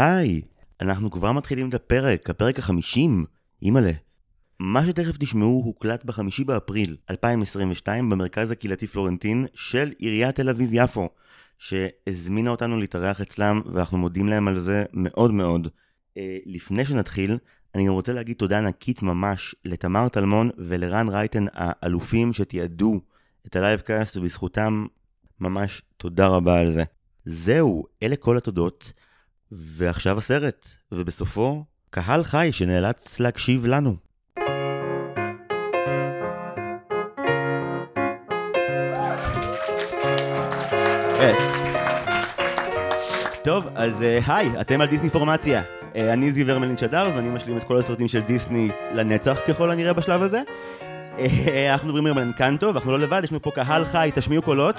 היי, אנחנו כבר מתחילים את הפרק, הפרק החמישים, אימא'לה. מה שתכף תשמעו הוקלט בחמישי באפריל 2022 במרכז הקהילתי פלורנטין של עיריית תל אביב-יפו, שהזמינה אותנו להתארח אצלם ואנחנו מודים להם על זה מאוד מאוד. אה, לפני שנתחיל, אני גם רוצה להגיד תודה ענקית ממש לתמר טלמון ולרן רייטן האלופים שתיעדו את ה livecast ובזכותם ממש תודה רבה על זה. זהו, אלה כל התודות, ועכשיו הסרט, ובסופו, קהל חי שנאלץ להקשיב לנו. Yes. טוב, אז אה, היי, אתם על דיסני פורמציה. אה, אני זיו הרמלין שדר, ואני משלים את כל הסרטים של דיסני לנצח ככל הנראה בשלב הזה. אה, אנחנו מדברים היום על אנקנטו, ואנחנו לא לבד, יש לנו פה קהל חי, תשמיעו קולות.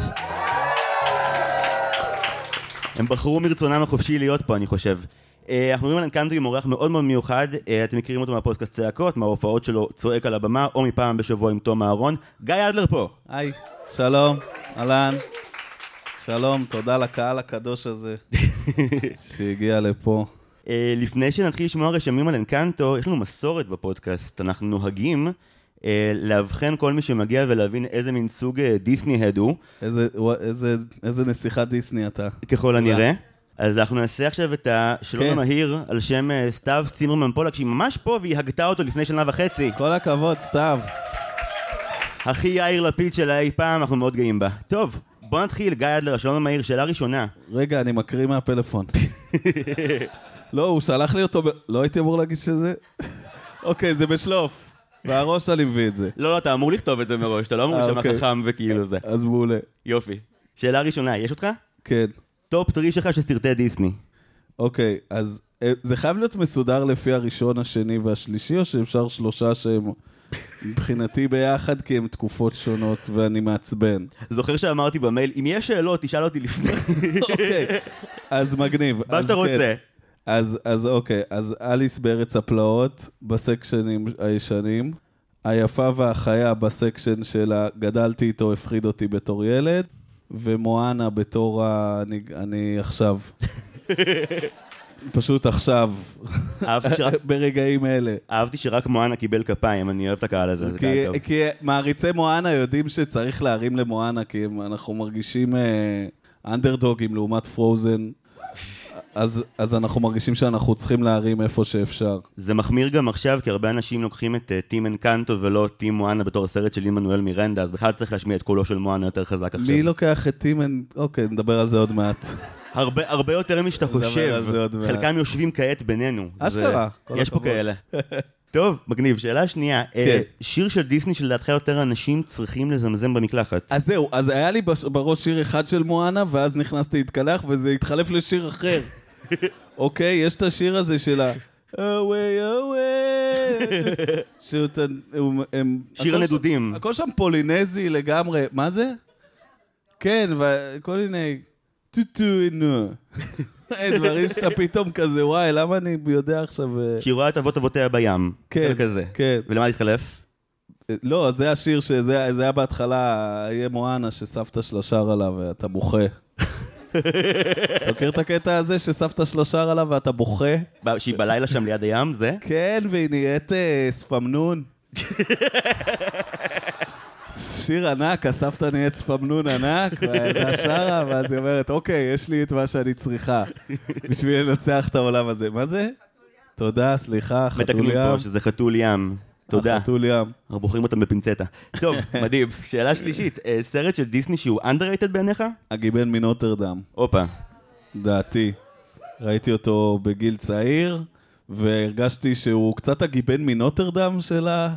הם בחרו מרצונם החופשי להיות פה, אני חושב. אה, אנחנו מדברים על אנקנטו עם אורח מאוד מאוד מיוחד, אה, אתם מכירים אותו מהפודקאסט צעקות, מההופעות שלו צועק על הבמה, או מפעם בשבוע עם תום אהרון. גיא אדלר פה. היי, שלום, אהלן. שלום, תודה לקהל הקדוש הזה שהגיע לפה. אה, לפני שנתחיל לשמוע רשמים על אנקנטו, יש לנו מסורת בפודקאסט, אנחנו נוהגים לאבחן כל מי שמגיע ולהבין איזה מין סוג אה, דיסני-הד הוא, איזה, איזה, איזה נסיכת דיסני אתה. ככל הנראה. אז אנחנו נעשה עכשיו את השלום כן. המהיר על שם אה, סתיו צימרמן פולק, שהיא ממש פה והיא הגתה אותו לפני שנה וחצי. כל הכבוד, סתיו. הכי יאיר לפיד שלה אי פעם, אנחנו מאוד גאים בה. טוב, בוא נתחיל, גיא אדלר, השלום המהיר, שאלה ראשונה. רגע, אני מקריא מהפלאפון. לא, הוא שלח לי אותו, ב... לא הייתי אמור להגיד שזה? אוקיי, זה בשלוף. והראש אני מביא את זה. לא, לא, אתה אמור לכתוב את זה מראש, אתה לא אמור אה, לשמע אוקיי. חכם וכאילו זה. אז מעולה. יופי. שאלה ראשונה, יש אותך? כן. top three שלך של סרטי דיסני. אוקיי, אז אה, זה חייב להיות מסודר לפי הראשון, השני והשלישי, או שאפשר שלושה שהם מבחינתי ביחד, כי הם תקופות שונות ואני מעצבן? זוכר שאמרתי במייל, אם יש שאלות, תשאל אותי לפני. אוקיי, אז מגניב. מה אתה כן. רוצה? אז, אז אוקיי, אז אליס בארץ הפלאות, בסקשנים הישנים. היפה והחיה בסקשן של הגדלתי איתו, הפחיד אותי בתור ילד. ומואנה בתור ה... אני, אני עכשיו. פשוט עכשיו, שרק- ברגעים אלה. אהבתי שרק מואנה קיבל כפיים, אני אוהב את הקהל הזה, זה קהל טוב. כי מעריצי מואנה יודעים שצריך להרים למואנה, כי הם, אנחנו מרגישים אה, אנדרדוגים לעומת פרוזן, אז, אז אנחנו מרגישים שאנחנו צריכים להרים איפה שאפשר. זה מחמיר גם עכשיו, כי הרבה אנשים לוקחים את אה, טים אנקנטו ולא טים מואנה בתור הסרט של עמנואל מירנדה, אז בכלל צריך להשמיע את קולו של מואנה יותר חזק עכשיו. מי לוקח את טימן? אוקיי, נדבר על זה עוד מעט. הרבה, הרבה יותר משאתה חושב. חלקם יושבים כעת בינינו. אשכרה, זה- יש פה הכבוד. כאלה. טוב, מגניב. שאלה שנייה, אה, כן. שיר של דיסני שלדעתך יותר אנשים צריכים לזמזם במקלחת. אז זהו, אז היה לי בראש שיר אחד של מואנה, ואז נכנסתי להתקלח, וזה התחלף לשיר אחר. אוקיי, יש את השיר הזה של ה... away, away. הוא- הם- שיר הנדודים. הכל שם פולינזי לגמרי. מה זה? כן, וכל מיני... טוטו אינו. דברים שאתה פתאום כזה, וואי, למה אני יודע עכשיו... אה, שהיא רואה את אבות אבותיה בים. כן, זה כזה. כן. ולמה התחלף? לא, זה השיר שזה זה היה בהתחלה, יהיה מואנה שסבתא שלה שר עליו ואתה בוכה. אתה מכיר את הקטע הזה שסבתא שלה שר עליו ואתה בוכה? שהיא בלילה שם ליד הים, זה? כן, והיא נהיית אה, ספמנון. שיר ענק, הסבתא נהיית ספמנון ענק, והילדה שרה, ואז היא אומרת, אוקיי, יש לי את מה שאני צריכה בשביל לנצח את העולם הזה. מה זה? תודה, סליחה, חתול מתקנים ים. פה שזה חתול ים. תודה. חתול ים. אנחנו בוחרים אותם בפינצטה. טוב, מדהים. שאלה שלישית, אה, סרט של דיסני שהוא underrated בעיניך? הגיבן מנוטרדם. הופה. דעתי. ראיתי אותו בגיל צעיר, והרגשתי שהוא קצת הגיבן מנוטרדם של ה...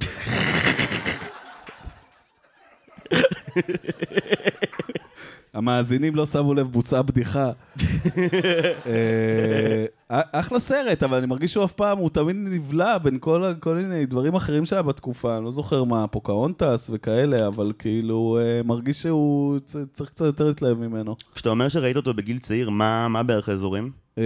המאזינים לא שמו לב, בוצעה בדיחה. אה, אחלה סרט, אבל אני מרגיש שהוא אף פעם, הוא תמיד נבלע בין כל, מיני דברים אחרים שהיה בתקופה, אני לא זוכר מה, פוקהונטס וכאלה, אבל כאילו, אה, מרגיש שהוא צריך קצת יותר להתלהב ממנו. כשאתה אומר שראית אותו בגיל צעיר, מה מה בערך האזורים? אה,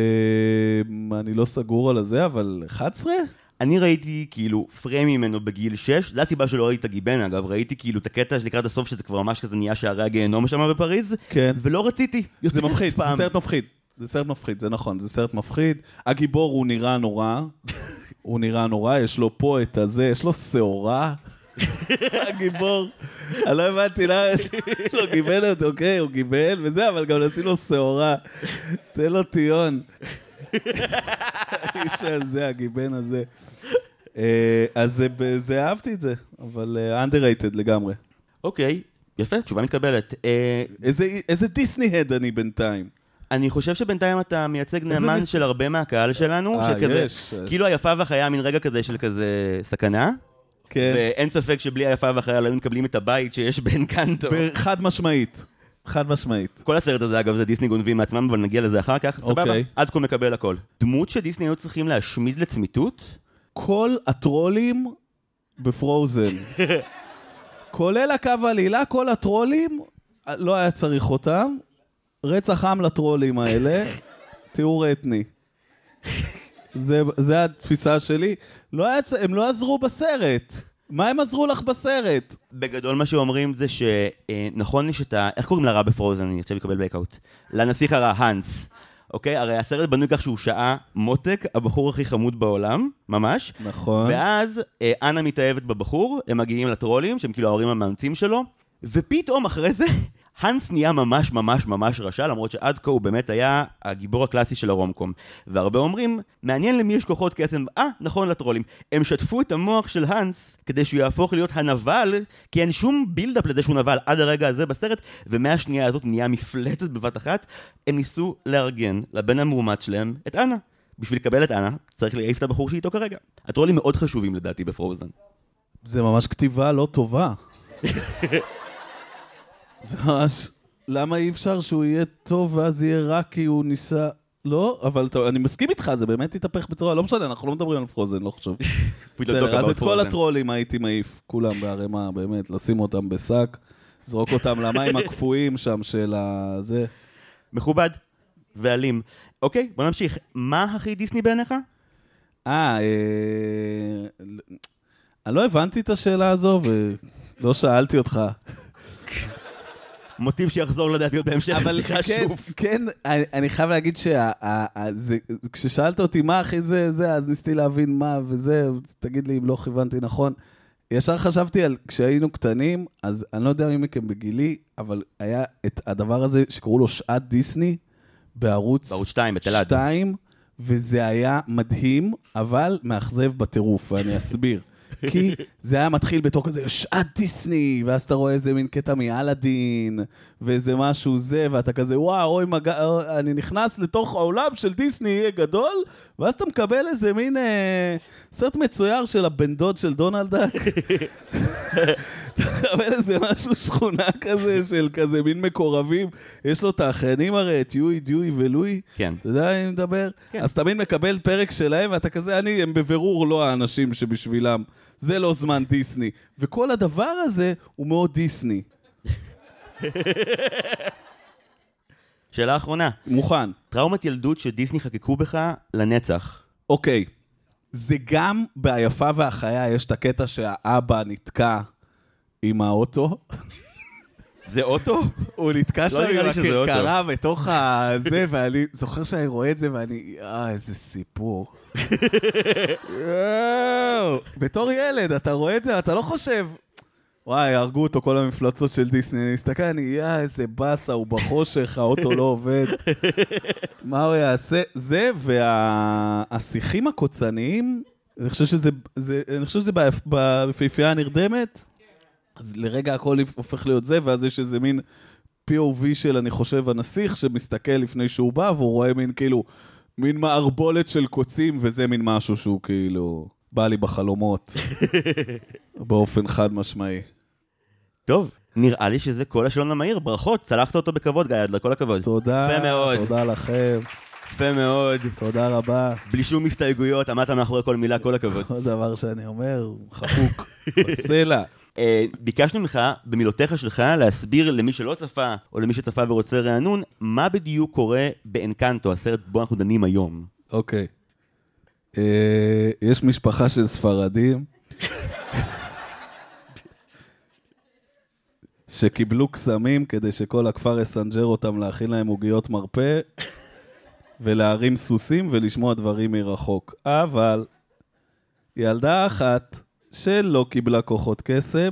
אני לא סגור על הזה, אבל 11? אני ראיתי כאילו פריים ממנו בגיל 6, זו הסיבה שלא ראיתי את הגיבן אגב, ראיתי כאילו את הקטע לקראת הסוף שזה כבר ממש כזה נהיה שערי הגיהנום שם בפריז, כן. ולא רציתי. זה מפחיד. זה סרט מפחיד. זה סרט מפחיד, זה נכון, זה סרט מפחיד. הגיבור הוא נראה נורא, הוא נראה נורא, יש לו פה את הזה, יש לו שעורה. הגיבור, אני לא הבנתי למה יש לו גיבנת, אוקיי, הוא גיבל וזה, אבל גם נשים לו שעורה. תן לו טיון. האיש הזה, הגיבן הזה. אה, אז זה- אהבתי את זה, אבל אה, underrated לגמרי. אוקיי, יפה, תשובה מתקבלת. אה, איזה- דיסני-הד אני בינתיים. אני חושב שבינתיים אתה מייצג נאמן של הרבה מהקהל שלנו, שכזה, יש. כאילו היפה והחיה מין רגע כזה של כזה סכנה, כן. ואין ספק שבלי היפה והחיה לא היו מקבלים את הבית שיש באנקנטו. חד משמעית. חד משמעית. כל הסרט הזה אגב זה דיסני גונבים מעצמם, אבל נגיע לזה אחר כך, סבבה? אוקיי. עד כה מקבל הכל. דמות שדיסני היו צריכים להשמיד לצמיתות? כל הטרולים ב Frozen. כולל הקו העלילה, כל הטרולים, לא היה צריך אותם. רצח עם לטרולים האלה, טיהור אתני. זה, זה התפיסה שלי. לא היה, הם לא עזרו בסרט. מה הם עזרו לך בסרט? בגדול מה שאומרים זה שנכון יש את ה... איך קוראים לרע ב Frozen? אני עכשיו אקבל blackout. לנסיך הרע, האנס. אוקיי? הרי הסרט בנוי כך שהוא שעה מותק, הבחור הכי חמוד בעולם, ממש. נכון. ואז אה, אנה מתאהבת בבחור, הם מגיעים לטרולים, שהם כאילו ההורים המאמצים שלו, ופתאום אחרי זה, האנס נהיה ממש ממש ממש רשע, למרות שעד כה הוא באמת היה הגיבור הקלאסי של הרומקום. והרבה אומרים, מעניין למי יש כוחות קסם, אה, נכון לטרולים. הם שטפו את המוח של האנס כדי שהוא יהפוך להיות הנבל, כי אין שום בילדאפ לזה שהוא נבל עד הרגע הזה בסרט, ומהשנייה הזאת נהיה מפלצת בבת אחת. הם ניסו לארגן לבן המאומץ שלהם את אנה. בשביל לקבל את אנה, צריך להעיף את הבחור שאיתו כרגע. הטרולים מאוד חשובים לדעתי בפרוזן. זה ממש כתיבה לא טובה. זה ממש... למה אי אפשר שהוא יהיה טוב ואז יהיה רע כי הוא ניסה... לא, אבל אתה- אני מסכים איתך, זה באמת התהפך בצורה... לא משנה, אנחנו לא מדברים על פרוזן, לא חושב. בסדר, אז את כל הטרולים הייתי מעיף, כולם בערימה, באמת, לשים אותם בשק, זרוק אותם למים הקפואים שם של הזה. מכובד ואלים. אוקיי, בוא נמשיך. מה הכי דיסני בעיניך? אה, אה, אני לא הבנתי את השאלה הזו ולא שאלתי אותך. מוטיב שיחזור לדעתי עוד בהמשך אבל השיחה כן, שוב. כן, אני, חייב להגיד שכששאלת אותי מה אחי זה, זה, אז ניסיתי להבין מה וזה, תגיד לי אם לא כיוונתי נכון. ישר חשבתי על כשהיינו קטנים, אז אני לא יודע מי מכם בגילי, אבל היה את הדבר הזה שקראו לו שעת דיסני בערוץ בערוץ 2, בתלעד. 2, וזה היה מדהים, אבל מאכזב בטירוף, ואני אסביר. כי זה היה מתחיל בתור כזה שעת דיסני, ואז אתה רואה איזה מין קטע מאלאדין, ואיזה משהו זה, ואתה כזה, וואו, אוי אוי, אני נכנס לתוך העולם של דיסני גדול, ואז אתה מקבל איזה מין אה, סרט מצויר של הבן דוד של דונלד. מקבל איזה משהו שכונה כזה, של כזה מין מקורבים. יש לו את האחיינים הרי, את יואי, דיואי ולואי. כן. אתה יודע על מי אני מדבר? כן. אז תמיד מקבל פרק שלהם, ואתה כזה, אני, הם בבירור לא האנשים שבשבילם. זה לא זמן דיסני. וכל הדבר הזה הוא מאוד דיסני. שאלה אחרונה. מוכן. טראומת ילדות שדיסני חקקו בך לנצח. אוקיי, זה גם ביפה והחיה, יש את הקטע שהאבא נתקע עם האוטו. זה אוטו? הוא נתקע שם נראה עם. הכרכרה בתוך הזה, ואני זוכר שאני רואה את זה ואני, אה, איזה סיפור. בתור ילד, אתה רואה את זה, אתה לא חושב, וואי, הרגו אותו כל המפלצות של דיסני. אני מסתכל, אני, יא, איזה באסה, הוא בחושך, האוטו לא עובד. מה הוא יעשה? זה והשיחים הקוצניים, אני חושב שזה, זה, אני חושב שזה ביפהפייה הנרדמת. אז לרגע הכל הופך להיות זה, ואז יש איזה מין POV של, אני חושב, הנסיך, שמסתכל לפני שהוא בא, והוא רואה מין כאילו, מין מערבולת של קוצים, וזה מין משהו שהוא כאילו, בא לי בחלומות, באופן חד משמעי. טוב, נראה לי שזה כל השלום למהיר. ברכות, צלחת אותו בכבוד, גיא אדלר, כל הכבוד. תודה, יפה מאוד. תודה לכם, יפה מאוד. תודה רבה. בלי שום הסתייגויות, עמדת מאחורי כל מילה, כל הכבוד. כל דבר שאני אומר, חקוק בסלע. אה, ביקשנו ממך, במילותיך שלך, להסביר למי שלא צפה, או למי שצפה ורוצה רענון, מה בדיוק קורה באנקנטו, הסרט בו אנחנו דנים היום. אוקיי. אה, יש משפחה של ספרדים שקיבלו קסמים כדי שכל הכפר יסנג'ר אותם להכין להם עוגיות מרפא, ולהרים סוסים ולשמוע דברים מרחוק. אבל ילדה אחת שלא קיבלה כוחות קסם,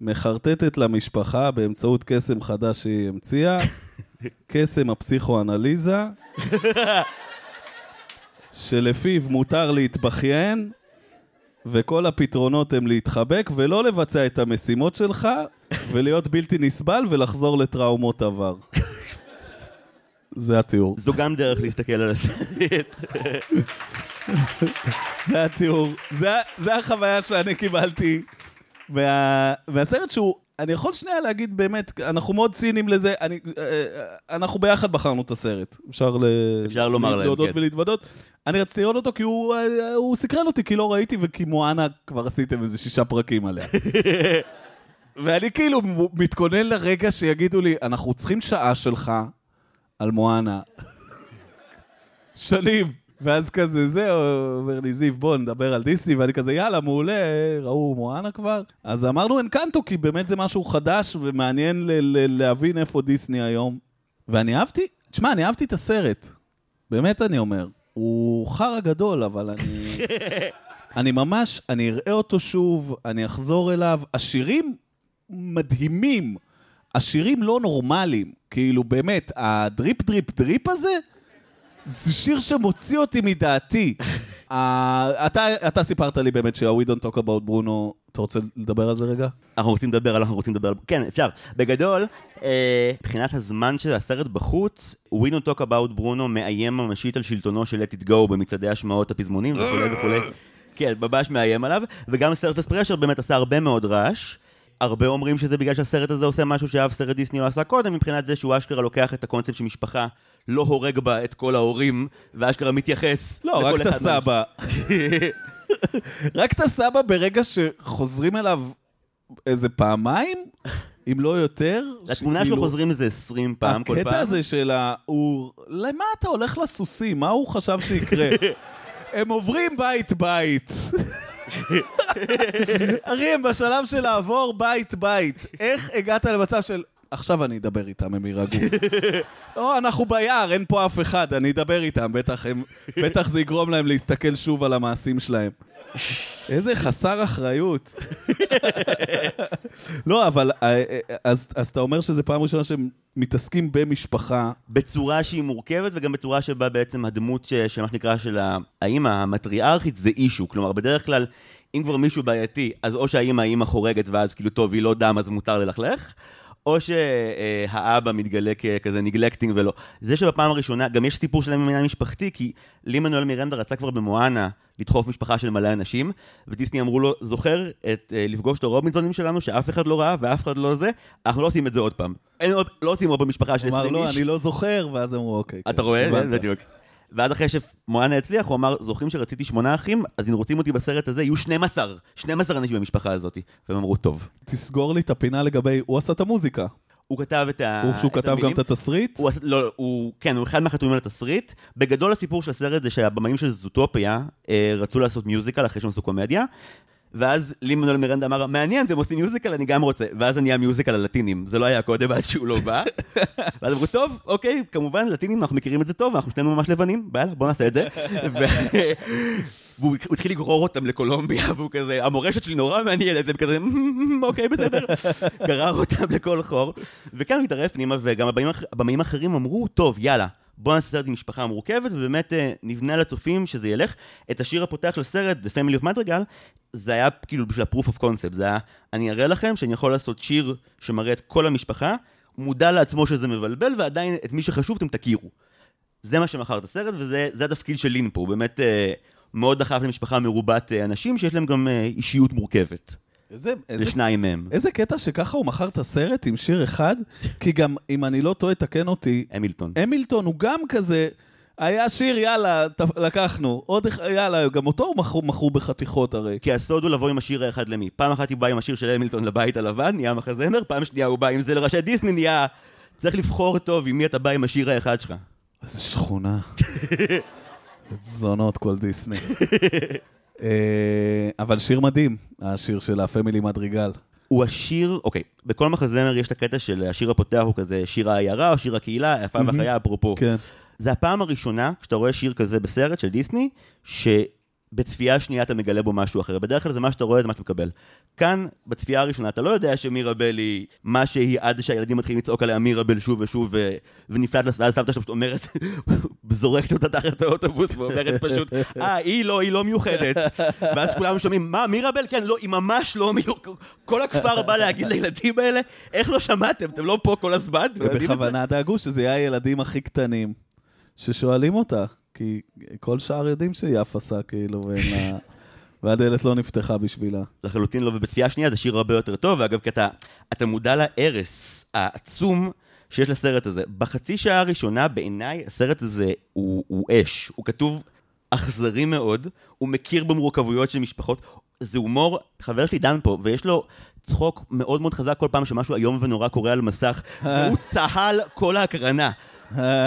מחרטטת למשפחה באמצעות קסם חדש שהיא המציאה, קסם הפסיכואנליזה, שלפיו מותר להתבכיין, וכל הפתרונות הם להתחבק ולא לבצע את המשימות שלך, ולהיות בלתי נסבל ולחזור לטראומות עבר. זה התיאור. זו גם דרך להסתכל על הסרט. זה התיאור. זה, זה החוויה שאני קיבלתי מה, מהסרט שהוא... אני יכול שנייה להגיד באמת, אנחנו מאוד ציניים לזה, אני, אה, אה, אנחנו ביחד בחרנו את הסרט. אפשר, ל... אפשר לומר להם, להודות כן. ולהתוודות. אני רציתי לראות אותו כי הוא, אה, הוא סקרן אותי, כי לא ראיתי, וכי מואנה כבר עשיתם איזה שישה פרקים עליה. ואני כאילו מתכונן לרגע שיגידו לי, אנחנו צריכים שעה שלך על מואנה. שנים. ואז כזה, זהו, אומר לי זיו, בוא נדבר על דיסני, ואני כזה, יאללה, מעולה, ראו מואנה כבר. אז אמרנו אנקנטו, כי באמת זה משהו חדש ומעניין ל- ל- להבין איפה דיסני היום. ואני אהבתי, תשמע, אני אהבתי את הסרט. באמת אני אומר. הוא חרא גדול, אבל אני... אני ממש, אני אראה אותו שוב, אני אחזור אליו. השירים מדהימים. השירים לא נורמליים. כאילו, באמת, הדריפ דריפ דריפ הזה, זה שיר שמוציא אותי מדעתי. אה, אתה, אתה סיפרת לי באמת שה-We Don't Talk About Bruno, אתה רוצה לדבר על זה רגע? אנחנו רוצים לדבר אנחנו רוצים לדבר. כן, אפשר. בגדול, אה, מבחינת הזמן של הסרט בחוץ, We Don't Talk About Bruno מאיים ממשית על שלטונו של Let It Go במצעדי השמעות הפזמונים וכולי וכולי. כן, ממש מאיים עליו, וגם סרפס פרשר באמת עשה הרבה מאוד רעש. הרבה אומרים שזה בגלל שהסרט הזה עושה משהו שאף סרט דיסני לא עשה קודם, מבחינת זה שהוא אשכרה לוקח את הקונספט של משפחה, לא הורג בה את כל ההורים, ואשכרה מתייחס לא, רק לכל את אחד מה- הסבא. רק את הסבא ברגע שחוזרים אליו איזה פעמיים, אם לא יותר. לתמונה שלו חוזרים איזה 20 פעם כל פעם. הקטע הזה של ה... הוא... למה אתה הולך לסוסים? מה הוא חשב שיקרה? הם עוברים בית-בית. אחי, הם בשלב של לעבור בית-בית. איך הגעת למצב של... עכשיו אני אדבר איתם, הם יירגעו. לא, אנחנו ביער, אין פה אף אחד, אני אדבר איתם, בטח, הם, בטח זה יגרום להם להסתכל שוב על המעשים שלהם. איזה חסר אחריות. לא, אבל אה, אה, אז, אז אתה אומר שזו פעם ראשונה שהם מתעסקים במשפחה. בצורה שהיא מורכבת וגם בצורה שבה בעצם הדמות ש- שמה שנקרא של האימא המטריארכית זה אישו. כלומר, בדרך כלל, אם כבר מישהו בעייתי, אז או שהאימא האימא חורגת ואז כאילו טוב, היא לא דם אז מותר ללכלך, או שהאבא מתגלה ככזה נגלקטינג ולא. זה שבפעם הראשונה, גם יש סיפור שלהם ממעניין משפחתי, כי לי מנואל מירנדה רצה כבר במואנה לדחוף משפחה של מלא אנשים, ודיסני אמרו לו, זוכר את אה, לפגוש את הרובינזונים שלנו שאף אחד לא ראה ואף אחד לא זה, אנחנו לא עושים את זה עוד פעם. אין לא עושים עוד פעם משפחה של הוא אמר, 20 לא, איש. אני לא זוכר, ואז אמרו, אוקיי. אתה כן, רואה? הבנת. בדיוק. ואז אחרי שמואנה הצליח, הוא אמר, זוכרים שרציתי שמונה אחים? אז אם רוצים אותי בסרט הזה, יהיו 12, 12 אנשים במשפחה הזאת. והם אמרו, טוב. תסגור לי את הפינה לגבי, הוא עשה את המוזיקה. הוא כתב את ה... הוא שהוא כתב גם המילים. את התסריט? הוא, לא, הוא, כן, הוא אחד מהחתומים על התסריט. בגדול הסיפור של הסרט זה שהבמאים של זוטופיה אה, רצו לעשות מיוזיקל אחרי שהם עשו קומדיה. ואז לי מנואל מירנדה אמר, מעניין, אתם עושים מיוזיקל, אני גם רוצה. ואז זה נהיה מיוזיקל על לטינים, זה לא היה קודם עד שהוא לא בא. ואז אמרו, טוב, אוקיי, כמובן, לטינים, אנחנו מכירים את זה טוב, אנחנו שנינו ממש לבנים, ביאללה, בוא נעשה את זה. והוא הוא התחיל לגרור אותם לקולומביה, והוא כזה, המורשת שלי נורא מעניינת, הם כזה, "מ, אוקיי, בסדר. גרר אותם לכל חור. וכאן הוא התערב פנימה, וגם הבמאים האחרים אמרו, טוב, יאללה. בוא נעשה סרט עם משפחה מורכבת, ובאמת אה, נבנה לצופים שזה ילך. את השיר הפותח של הסרט, The Family of Madrigal, זה היה כאילו בשביל ה-proof of concept, זה היה, אני אראה לכם שאני יכול לעשות שיר שמראה את כל המשפחה, מודע לעצמו שזה מבלבל, ועדיין את מי שחשוב אתם תכירו. זה מה שמכר את הסרט, וזה זה התפקיד של לין פה, הוא באמת אה, מאוד דחף למשפחה מרובת אה, אנשים, שיש להם גם אישיות מורכבת. איזה, איזה, לשניים מהם. איזה קטע שככה הוא מכר את הסרט עם שיר אחד, כי גם, אם אני לא טועה, תקן אותי, המילטון. המילטון הוא גם כזה, היה שיר, יאללה, ת- לקחנו, עוד אחד, יאללה, גם אותו הוא מכרו, מכרו בחתיכות הרי. כי הסוד הוא לבוא עם השיר האחד למי. פעם אחת הוא בא עם השיר של המילטון לבית הלבן, נהיה מחזמר, פעם שנייה הוא בא עם זה לראשי דיסני, נהיה... צריך לבחור טוב עם מי אתה בא עם השיר האחד שלך. איזה שכונה. זונות כל דיסני. אה, אבל שיר מדהים, השיר של הפמילי מדריגל. הוא השיר, אוקיי, בכל מחזמר יש את הקטע של השיר הפותח הוא כזה שיר העיירה או שיר הקהילה, היפה והחיה אפרופו. כן. זה הפעם הראשונה, כשאתה רואה שיר כזה בסרט של דיסני, שבצפייה שנייה אתה מגלה בו משהו אחר. בדרך כלל זה מה שאתה רואה, זה מה שאתה מקבל. כאן, בצפייה הראשונה, אתה לא יודע שמירבל היא מה שהיא עד שהילדים מתחילים לצעוק עליה מירבל שוב ושוב, ו... ונפלט לה, ואז סבתא שלו פשוט אומרת, זורקת אותה תחת האוטובוס, ואומרת פשוט, אה, היא לא, היא לא מיוחדת. ואז כולם שומעים, מה, מירבל? כן, לא, היא ממש לא מיוחדת. כל הכפר בא להגיד לילדים האלה, איך לא שמעתם? אתם לא פה כל הזמן? אתם יודעים את זה?" ובכוונה דאגו שזה יהיה הילדים הכי קטנים ששואלים אותה, כי כל שאר יודעים שהיא אף עשה, כאילו, ואין לה... והדלת לא נפתחה בשבילה. לחלוטין לא, ובצפייה שנייה זה שיר הרבה יותר טוב, ואגב, כי אתה, אתה מודע להרס העצום שיש לסרט הזה. בחצי שעה הראשונה, בעיניי, הסרט הזה הוא, הוא אש. הוא כתוב אכזרי מאוד, הוא מכיר במורכבויות של משפחות. זה הומור, חבר שלי דן פה, ויש לו צחוק מאוד מאוד חזק כל פעם שמשהו איום ונורא קורה על מסך, והוא צהל כל ההקרנה.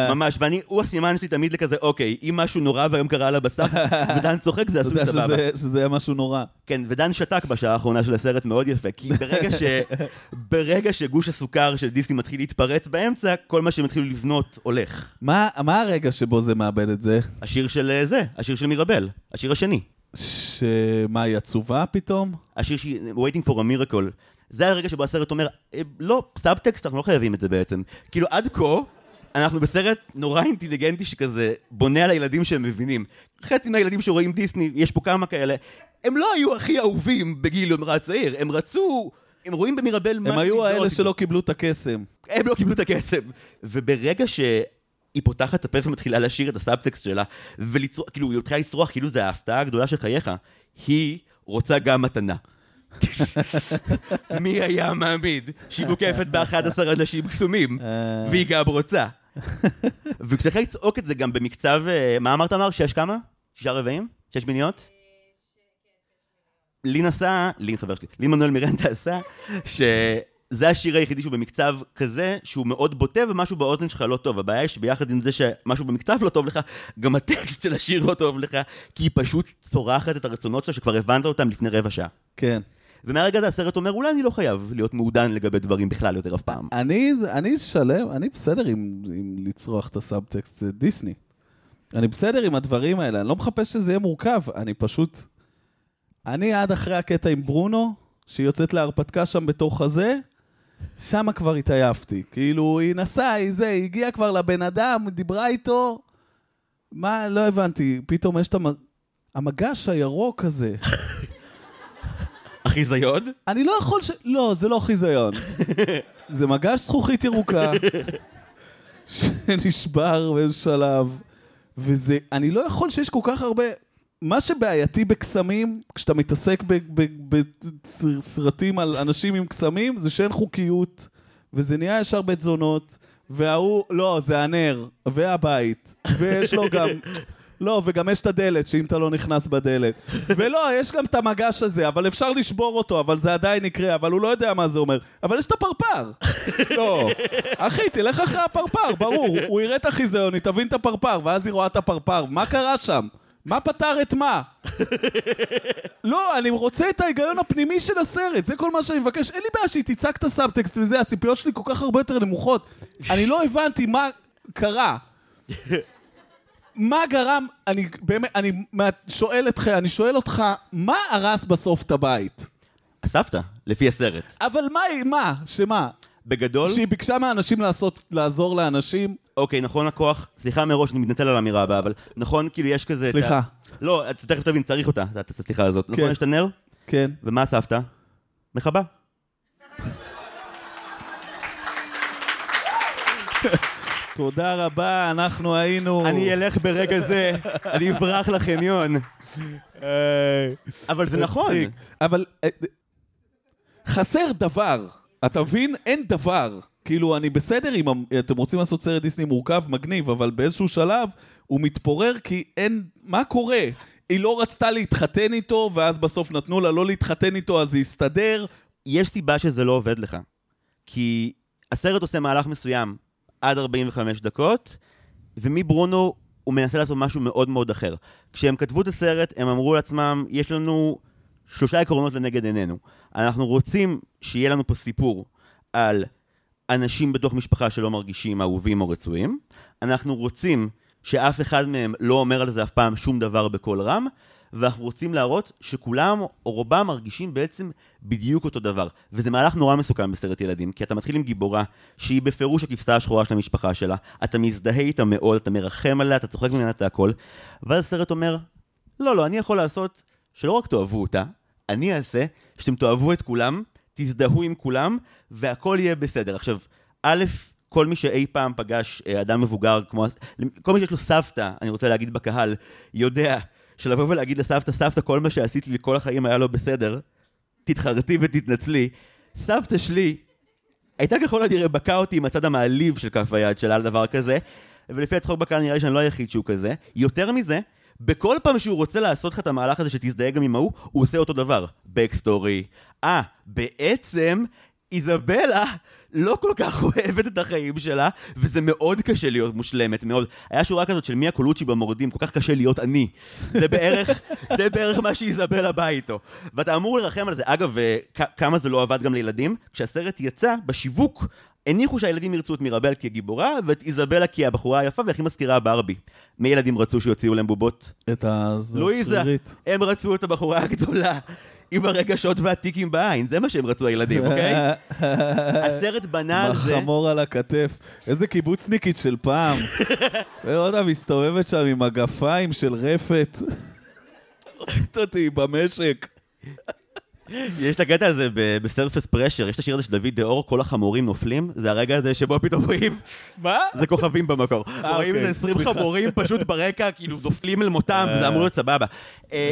ממש, ואני, הוא הסימן שלי תמיד לכזה, אוקיי, אם משהו נורא והיום קרה על הבשר, ודן צוחק, זה אתה עשוי יודע סבבה. שזה- שזה היה משהו נורא. כן, ודן שתק בשעה האחרונה של הסרט מאוד יפה, כי ברגע, ש... ברגע שגוש הסוכר של דיסני מתחיל להתפרץ באמצע, כל מה שהם התחילו לבנות הולך. מה, מה הרגע שבו זה מאבד את זה? השיר של אה, זה, השיר של מירבל, השיר השני. שמה, היא עצובה פתאום? השיר שהיא Waiting for a Miracle. זה הרגע שבו הסרט אומר, "אה, לא, סאבטקסט, אנחנו לא חייבים את זה בעצם. כאילו, עד כה, אנחנו בסרט נורא אינטליגנטי שכזה בונה על הילדים שהם מבינים. חצי מהילדים שרואים דיסני, יש פה כמה כאלה, הם לא היו הכי אהובים בגיל נורא צעיר, הם רצו... הם רואים במירבל מה... הם היו האלה. שלא קיבלו את הקסם. הם לא קיבלו את הכסף. וברגע שהיא פותחת את הפה ומתחילה לשיר את הסאבטקסט שלה, ולצרוח, כאילו, היא מתחילה לצרוח כאילו זה ההפתעה הגדולה של חייך, היא רוצה גם מתנה. מי היה מאמין שהיא מוקפת ב-11 אנשים קסומים, אה. והיא גם רוצה. וכשצריך לצעוק את זה גם במקצב, אה, מה אמרת אמר? שש כמה? שישה רבעים? שש מיניות? לין עשה, לין חבר שלי, לין מנואל מירנדה עשה, שזה השיר היחידי שהוא במקצב כזה, שהוא מאוד בוטה ומשהו באוזן שלך לא טוב. הבעיה היא שביחד עם זה שמשהו במקצב לא טוב לך, גם הטקסט של השיר לא טוב לך, כי היא פשוט צורחת את הרצונות שלה שכבר הבנת אותם לפני רבע שעה. כן. ומהרגע הזה הסרט אומר, אולי אני לא חייב להיות מעודן לגבי דברים בכלל יותר אף פעם. אני, אני שלם, אני בסדר עם, עם לצרוח את הסאבטקסט, זה דיסני. אני בסדר עם הדברים האלה, אני לא מחפש שזה יהיה מורכב, אני פשוט... אני עד אחרי הקטע עם ברונו, שהיא יוצאת להרפתקה שם בתוך הזה, שם כבר התעייפתי. כאילו, היא נסעה, היא זה, היא הגיעה כבר לבן אדם, דיברה איתו, מה, לא הבנתי, פתאום יש את המ... המגש הירוק הזה. אחיזיוד? אני לא יכול ש... לא, זה לא חיזיון. זה מגש זכוכית ירוקה, שנשבר באיזה שלב, וזה... אני לא יכול שיש כל כך הרבה... מה שבעייתי בקסמים, כשאתה מתעסק בסרטים על אנשים עם קסמים, זה שאין חוקיות, וזה נהיה ישר בית זונות, וההוא... לא, זה הנר, והבית, ויש לו גם... לא, וגם יש את הדלת, שאם אתה לא נכנס בדלת. ולא, יש גם את המגש הזה, אבל אפשר לשבור אותו, אבל זה עדיין יקרה, אבל הוא לא יודע מה זה אומר. אבל יש את הפרפר. לא. אחי, תלך אחרי הפרפר, ברור. הוא יראה את החיזיון, היא תבין את הפרפר, ואז היא רואה את הפרפר. מה קרה שם? מה פתר את מה? לא, אני רוצה את ההיגיון הפנימי של הסרט, זה כל מה שאני מבקש. אין לי בעיה שהיא תצעק את הסאבטקסט וזה, הציפיות שלי כל כך הרבה יותר נמוכות. אני לא הבנתי מה קרה. מה גרם, אני באמת, אני שואל אתכם, אני שואל אותך, מה הרס בסוף את הבית? הסבתא, לפי הסרט. אבל מה, מה, שמה? בגדול, שהיא ביקשה מאנשים לעשות, לעזור לאנשים? אוקיי, נכון הכוח, סליחה מראש, אני מתנצל על האמירה הבאה, אבל נכון, כאילו יש כזה... את סליחה. ה- לא, אתה תכף תבין, צריך אותה, את הסליחה הזאת. נכון, כן. יש את הנר, כן. ומה הסבתא? מחבה. תודה רבה, אנחנו היינו... אני אלך ברגע זה, אני אברח לחניון. אבל זה נכון. אבל אה, חסר דבר, אתה מבין? אין דבר. כאילו, אני בסדר אם אתם רוצים לעשות סרט דיסני מורכב, מגניב, אבל באיזשהו שלב הוא מתפורר כי אין... מה קורה? היא לא רצתה להתחתן איתו, ואז בסוף נתנו לה לא להתחתן איתו, אז זה הסתדר. יש סיבה שזה לא עובד לך. כי הסרט עושה מהלך מסוים עד 45 דקות, ומברונו הוא מנסה לעשות משהו מאוד מאוד אחר. כשהם כתבו את הסרט, הם אמרו לעצמם, יש לנו שלושה עקרונות לנגד עינינו. אנחנו רוצים שיהיה לנו פה סיפור על אנשים בתוך משפחה שלא מרגישים אהובים או רצויים. אנחנו רוצים שאף אחד מהם לא אומר על זה אף פעם שום דבר בקול רם, ואנחנו רוצים להראות שכולם או רובם מרגישים בעצם בדיוק אותו דבר. וזה מהלך נורא מסוכן בסרט ילדים, כי אתה מתחיל עם גיבורה שהיא בפירוש הכבשה השחורה של המשפחה שלה, אתה מזדהה איתה מאוד, אתה מרחם עליה, אתה צוחק ממנה את הכל, ואז הסרט אומר, לא, לא, אני יכול לעשות שלא רק תאהבו אותה, אני אעשה שאתם תאהבו את כולם, תזדהו עם כולם, והכל יהיה בסדר. עכשיו, א', כל מי שאי פעם פגש אה, אדם מבוגר, כמו, כל מי שיש לו סבתא, אני רוצה להגיד בקהל, יודע שלבוא ולהגיד לסבתא, סבתא, כל מה שעשיתי לי כל החיים היה לא בסדר, תתחרטי ותתנצלי. סבתא שלי הייתה ככל הנראה בקעה אותי עם הצד המעליב של כף היד שלה על דבר כזה, ולפי הצחוק בקהל נראה לי שאני לא היחיד שהוא כזה. יותר מזה, בכל פעם שהוא רוצה לעשות לך את המהלך הזה שתזדהה גם עם ההוא, הוא עושה אותו דבר. בקסטורי. אה, בעצם איזבלה לא כל כך אוהבת את החיים שלה, וזה מאוד קשה להיות מושלמת, מאוד. היה שורה כזאת של מיה קולוצ'י במורדים, כל כך קשה להיות אני. זה בערך, זה בערך מה שאיזבלה באה איתו. ואתה אמור לרחם על זה. אגב, אה, כמה זה לא עבד גם לילדים? כשהסרט יצא, בשיווק, הניחו שהילדים ירצו את מירבל כגיבורה, ואת איזבלה כי הבחורה היפה והכי מזכירה ברבי. מי ילדים רצו שיוציאו להם בובות? את הזרירית. לואיזה. הם רצו את הבחורה הגדולה. עם הרגשות והטיקים בעין, זה מה שהם רצו הילדים, אוקיי? הסרט בנה על זה... מחמור על הכתף. איזה קיבוצניקית של פעם. ועוד מסתובבת שם עם מגפיים של רפת. אותי במשק. יש את הקטע הזה בסרפס פרשר, יש את השיר הזה של דוד דאור, כל החמורים נופלים, זה הרגע הזה שבו פתאום רואים... מה? זה כוכבים במקור. אה, רואים איזה 20 אוקיי, חמורים פשוט ברקע, כאילו נופלים אל מותם, זה אמור להיות סבבה. אה,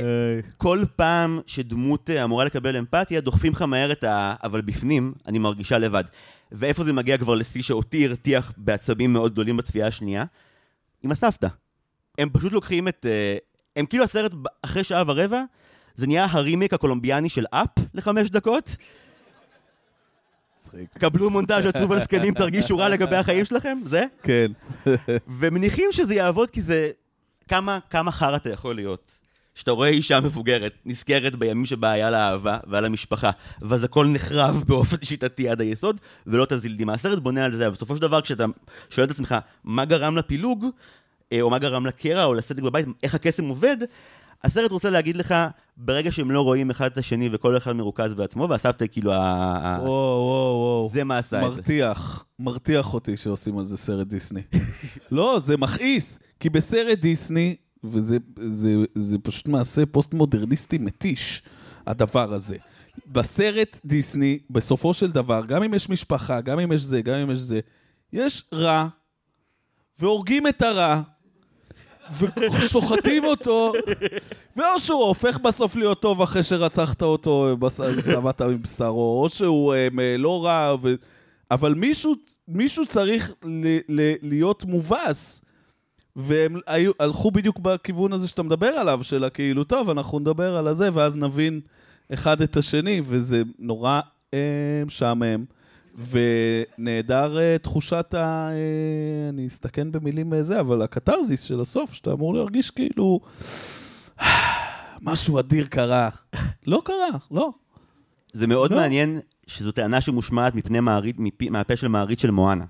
כל פעם שדמות אה, אמורה לקבל אמפתיה, דוחפים לך מהר את ה... אבל בפנים, אני מרגישה לבד. ואיפה זה מגיע כבר לשיא שאותי הרתיח בעצבים מאוד גדולים בצפייה השנייה? עם הסבתא. הם פשוט לוקחים את... הם כאילו הסרט אחרי שעה ורבע, זה נהיה הרימיק הקולומביאני של אפ לחמש דקות. קבלו מונטאז' עצוב על זקנים, תרגישו רע לגבי החיים שלכם, זה? כן. ומניחים שזה יעבוד כי זה... כמה, כמה חרא אתה יכול להיות. שאתה רואה אישה מבוגרת, נזכרת בימים שבה היה לה אהבה ועל המשפחה, ואז הכל נחרב באופן שיטתי עד היסוד, ולא תזיל דמעה. הסרט בונה על זה, ובסופו של דבר כשאתה שואל את עצמך מה גרם לפילוג, אה, או מה גרם לקרע, או לסדק בבית, איך הקסם עובד, הסרט רוצה להגיד לך, ברגע שהם לא רואים אחד את השני וכל אחד מרוכז בעצמו, והסבתא כאילו ה... וואו, וואו, וואו. זה מה עשה את זה. מרתיח, מרתיח אותי שעושים על זה סרט דיסני. לא, זה מכעיס, כי בסרט דיסני, וזה זה, זה פשוט מעשה פוסט-מודרניסטי מתיש, הדבר הזה. בסרט דיסני, בסופו של דבר, גם אם יש משפחה, גם אם יש זה, גם אם יש זה, יש רע, והורגים את הרע, וסוחטים אותו, ואו שהוא הופך בסוף להיות טוב אחרי שרצחת אותו, שבעת מבשרו, או שהוא הם, אה, לא רע, ו... אבל מישהו, מישהו צריך ל, ל, להיות מובס. והם היו, הלכו בדיוק בכיוון הזה שאתה מדבר עליו, של הכאילו, טוב, אנחנו נדבר על הזה, ואז נבין אחד את השני, וזה נורא אה, משעמם. ונהדר uh, תחושת ה... Uh, אני אסתכן במילים זה, אבל הקתרזיס של הסוף, שאתה אמור להרגיש כאילו... משהו אדיר קרה. לא קרה, לא. זה מאוד לא. מעניין שזו טענה שמושמעת מפני מעריד, מפי, מהפה של מעריד של מואנה.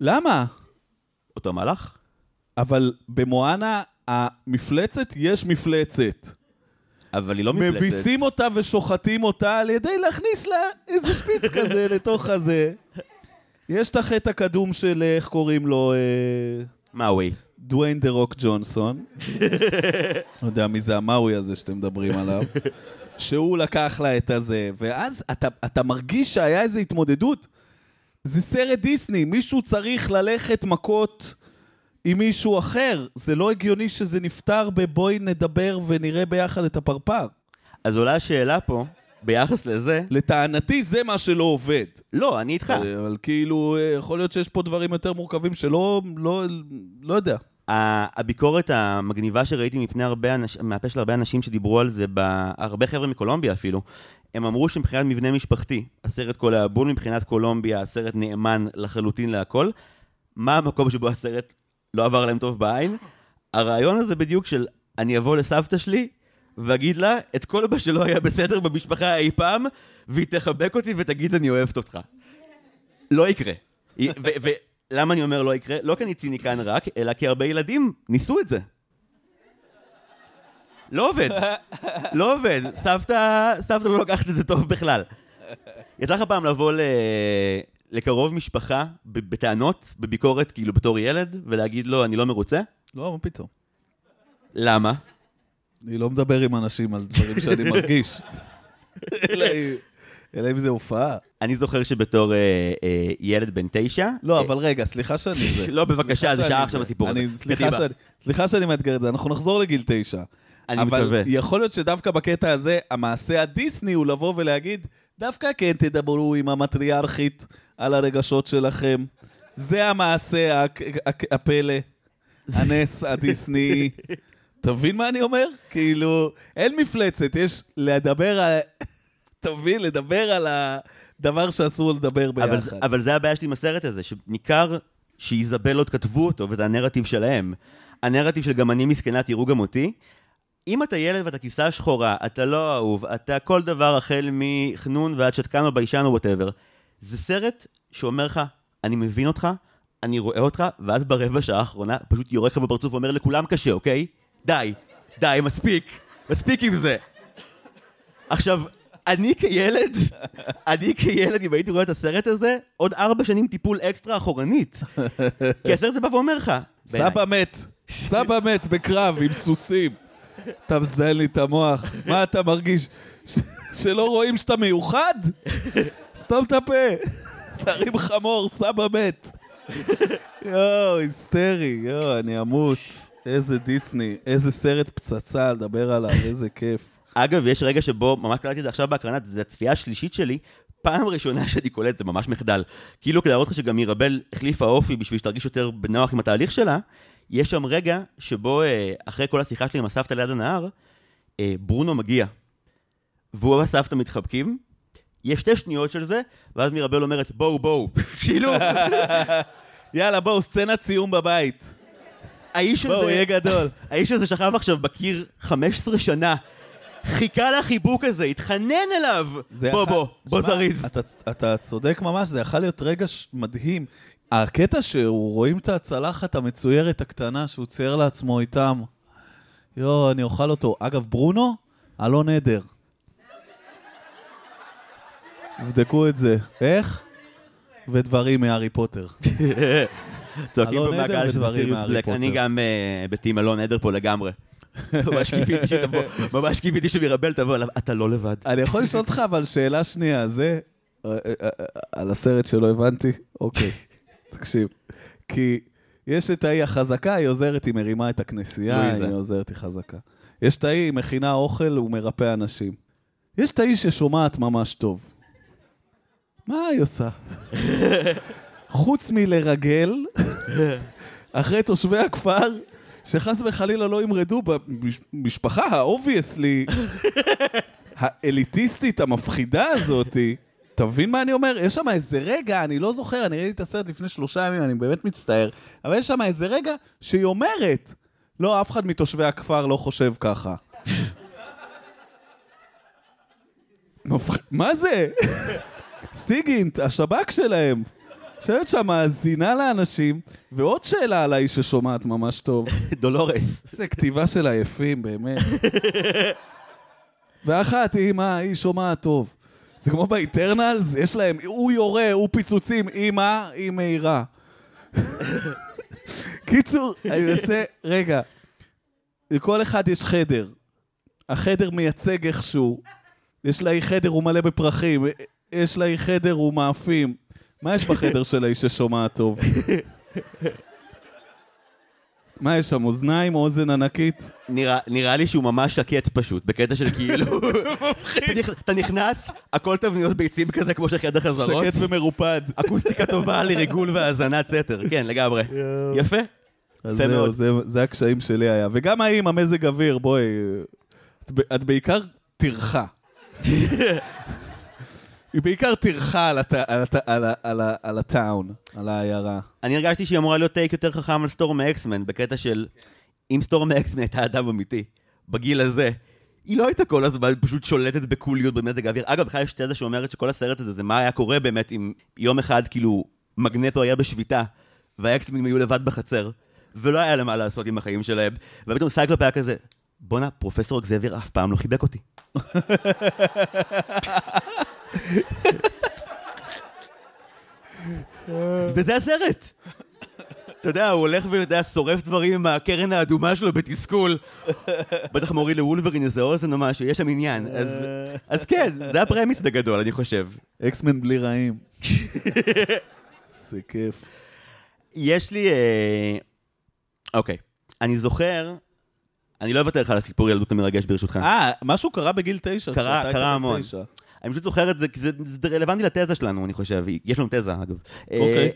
למה? אותו מהלך? אבל במואנה המפלצת יש מפלצת. אבל היא לא מפלצת. מביסים אותה ושוחטים אותה על ידי להכניס לה איזה שפיץ כזה לתוך הזה. יש את החטא הקדום של, איך קוראים לו? אה, מאווי. דוויין דה רוק ג'ונסון. לא יודע מי זה המאווי הזה שאתם מדברים עליו. שהוא לקח לה את הזה, ואז אתה, אתה מרגיש שהיה איזו התמודדות. זה סרט דיסני, מישהו צריך ללכת מכות עם מישהו אחר. זה לא הגיוני שזה נפתר בבואי נדבר ונראה ביחד את הפרפר. אז עולה השאלה פה, ביחס לזה... לטענתי זה מה שלא עובד. לא, אני איתך. אבל כאילו, אה, יכול להיות שיש פה דברים יותר מורכבים שלא, לא, לא יודע. הביקורת המגניבה שראיתי מפני הרבה אנשים, מהפה של הרבה אנשים שדיברו על זה, הרבה חבר'ה מקולומביה אפילו, הם אמרו שמבחינת מבנה משפחתי, הסרט כל הבול מבחינת קולומביה, הסרט נאמן לחלוטין להכל. מה המקום שבו הסרט לא עבר להם טוב בעין. הרעיון הזה בדיוק של אני אבוא לסבתא שלי ואגיד לה את כל מה שלא היה בסדר במשפחה אי פעם, והיא תחבק אותי ותגיד אני אוהבת אותך. לא יקרה. ולמה אני אומר לא יקרה? לא כי אני ציניקן רק, אלא כי הרבה ילדים ניסו את זה. לא עובד. לא עובד. סבתא, סבתא לא לוקחת את זה טוב בכלל. יצא לך פעם לבוא ל... לקרוב משפחה בטענות, בביקורת, כאילו בתור ילד, ולהגיד לו, אני לא מרוצה? לא, מה פתאום. למה? אני לא מדבר עם אנשים על דברים שאני מרגיש. אלא אם- אלא אם זה הופעה. אני זוכר שבתור אה, אה, ילד בן תשע... לא, אה, אבל רגע, סליחה שאני זה. לא, בבקשה, זה שעה עכשיו הסיפור הזה. סליחה שאני מאתגר את זה, אנחנו נחזור לגיל תשע. אני אבל מקווה. יכול להיות שדווקא בקטע הזה, המעשה הדיסני הוא לבוא ולהגיד, דווקא כן תדברו עם המטריארכית על הרגשות שלכם. זה המעשה הפלא, הנס הדיסני. אתה מבין מה אני אומר? כאילו, אין מפלצת, יש לדבר על... אתה מבין? לדבר על הדבר שאסור לדבר אבל, ביחד. אבל זה הבעיה שלי עם הסרט הזה, שניכר שאיזבלות כתבו אותו, וזה הנרטיב שלהם. הנרטיב של גם אני מסכנה, תראו גם אותי. אם אתה ילד ואתה כבשה שחורה, אתה לא אהוב, אתה כל דבר החל מחנון ועד שתקן או ביישן או whatever, זה סרט שאומר לך, אני מבין אותך, אני רואה אותך, ואז ברבע שעה האחרונה פשוט יורק לך בפרצוף ואומר לכולם קשה, אוקיי? די, די, מספיק, מספיק עם זה. עכשיו, אני כילד, אני כילד, אם הייתי רואה את הסרט הזה, עוד ארבע שנים טיפול אקסטרה אחורנית. כי הסרט הזה בא ואומר לך, סבא מת, סבא מת בקרב עם סוסים. אתה מזיין לי את המוח, מה אתה מרגיש? שלא רואים שאתה מיוחד? סתום את הפה. תרים חמור, סבא מת. יואו, היסטרי, יואו, אני אמות. איזה דיסני, איזה סרט פצצה לדבר עליו, איזה כיף. אגב, יש רגע שבו, ממש קלטתי את זה עכשיו בהקרנה, זו הצפייה השלישית שלי, פעם ראשונה שאני קולט, זה ממש מחדל. כאילו כדי להראות לך שגם מירבל החליפה אופי בשביל שתרגיש יותר בנוח עם התהליך שלה, יש שם רגע שבו, אה, אחרי כל השיחה שלי עם הסבתא ליד הנהר, אה, ברונו מגיע. והוא והסבתא מתחבקים, יש שתי שניות של זה, ואז מירבל אומרת, בואו, בואו. כאילו, יאללה, בואו, סצנת סיום בבית. האיש הזה... בואו, יהיה גדול. האיש הזה שכב עכשיו בקיר 15 שנה, חיכה לחיבוק הזה, התחנן אליו. בוא, בוא, בוא זריז. אתה, צודק ממש, זה יכול להיות רגע מדהים. הקטע שהוא רואים את הצלחת המצוירת הקטנה שהוא צייר לעצמו איתם. יואו, אני אוכל אותו. אגב, ברונו, אלון עדר. תבדקו את זה. איך? ודברים מהארי פוטר. צועקים במעגל שזה ודברים סיריוס בלק. אני. גם אה, בטים אלון עדר פה לגמרי. ממש קיוויתי שתבוא, ממש קיוויתי שמירבל תבוא אתה לא לבד. אני יכול לשאול אותך אבל שאלה שנייה, זה אה, אה, על הסרט שלא הבנתי? אוקיי, תקשיב. כי יש את ההיא החזקה, היא עוזרת, היא מרימה את הכנסייה. היא עוזרת, היא חזקה. יש את ההיא, היא מכינה אוכל, הוא מרפא אנשים. יש את ההיא ששומעת ממש טוב. מה היא עושה? חוץ מלרגל, אחרי תושבי הכפר, שחס וחלילה לא ימרדו במשפחה ה obviously, האליטיסטית המפחידה הזאתי, אתה מבין מה אני אומר? יש שם איזה רגע, אני לא זוכר, אני ראיתי את הסרט לפני שלושה ימים, אני באמת מצטער, אבל יש שם איזה רגע שהיא אומרת, לא, אף אחד מתושבי הכפר לא חושב ככה. מה זה? סיגינט, השב"כ שלהם. יושבת שם, מאזינה לאנשים, ועוד שאלה על האיש ששומעת ממש טוב. דולורס. איזה כתיבה של עייפים, באמת. ואחת מה, היא שומעת טוב. זה כמו באיטרנלס, יש להם, הוא יורה, הוא פיצוצים, מה? היא מהירה. קיצור, אני מנסה, רגע, לכל אחד יש חדר. החדר מייצג איכשהו. יש לה חדר, הוא מלא בפרחים. יש לה חדר, הוא מאפים. מה יש בחדר של האיש ששומעת טוב? מה יש שם, אוזניים או אוזן ענקית? נראה, נראה לי שהוא ממש שקט פשוט, בקטע של כאילו... אתה נכ- אתה נכנס, הכל תבניות ביצים כזה כמו של חדר חזרות. שקט ומרופד. אקוסטיקה טובה לריגול והאזנת סתר, כן, לגמרי. יפה. זהו. זה, זה הקשיים שלי היה. וגם ההיא עם המזג אוויר, בואי, את בעיקר טרחה. היא בעיקר טרחה על, הת, על, הת, על, ה- על, ה- על הטאון, על העיירה. אני הרגשתי שהיא אמורה להיות טייק יותר חכם על סטורם אקסמן, בקטע של אם סטורם אקסמן הייתה אדם אמיתי, בגיל הזה, היא לא הייתה כל הזמן פשוט שולטת בקוליות במזג האוויר. אגב, בכלל יש תזה שאומרת שכל הסרט הזה זה מה היה קורה באמת אם יום אחד כאילו מגנטו היה בשביתה, והאקסטמים היו לבד בחצר, ולא היה להם מה לעשות עם החיים שלהם, ופתאום סייקלופ היה כזה, בואנה, פרופסור אקזבייר אף פעם לא חיבק אותי. וזה הסרט. אתה יודע, הוא הולך ויודע, שורף דברים עם הקרן האדומה שלו בתסכול. בטח מוריד לוולברין איזה אוזן או משהו, יש שם עניין. אז, אז כן, זה ה premise בגדול, אני חושב. X-Men בלי רעים. זה כיף. יש לי... אה, אוקיי. אני זוכר, אני לא אוותר לך על הסיפור ילדות המרגש ברשותך. אה, משהו קרה בגיל תשע. קרה- קרה המון. תשע. אני פשוט זוכר את זה, כי זה, זה רלוונטי לתזה שלנו, אני חושב. יש לנו תזה, אגב. אוקיי. אה,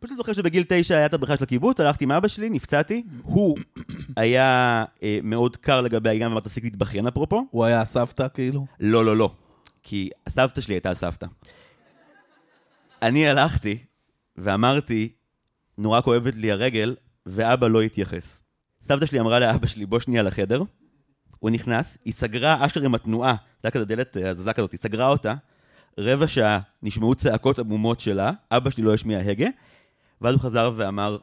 פשוט זוכר שבגיל תשע היה את הבריכה של הקיבוץ, הלכתי עם אבא שלי, נפצעתי. הוא היה אה, מאוד קר לגבי העניין, ואמר, תפסיק להתבכיין אפרופו. הוא היה הסבתא כאילו? לא, לא, לא. כי הסבתא שלי הייתה הסבתא. אני הלכתי ואמרתי, נורא כואבת לי הרגל, ואבא לא התייחס. סבתא שלי אמרה לאבא שלי, בוא שנייה לחדר. הוא נכנס, היא סגרה אשר עם התנועה, זה היה כזה דלת אה, הזזה כזאת, היא סגרה אותה, רבע שעה נשמעו צעקות עמומות שלה, אבא שלי לא השמיע הגה, ואז הוא חזר ואמר,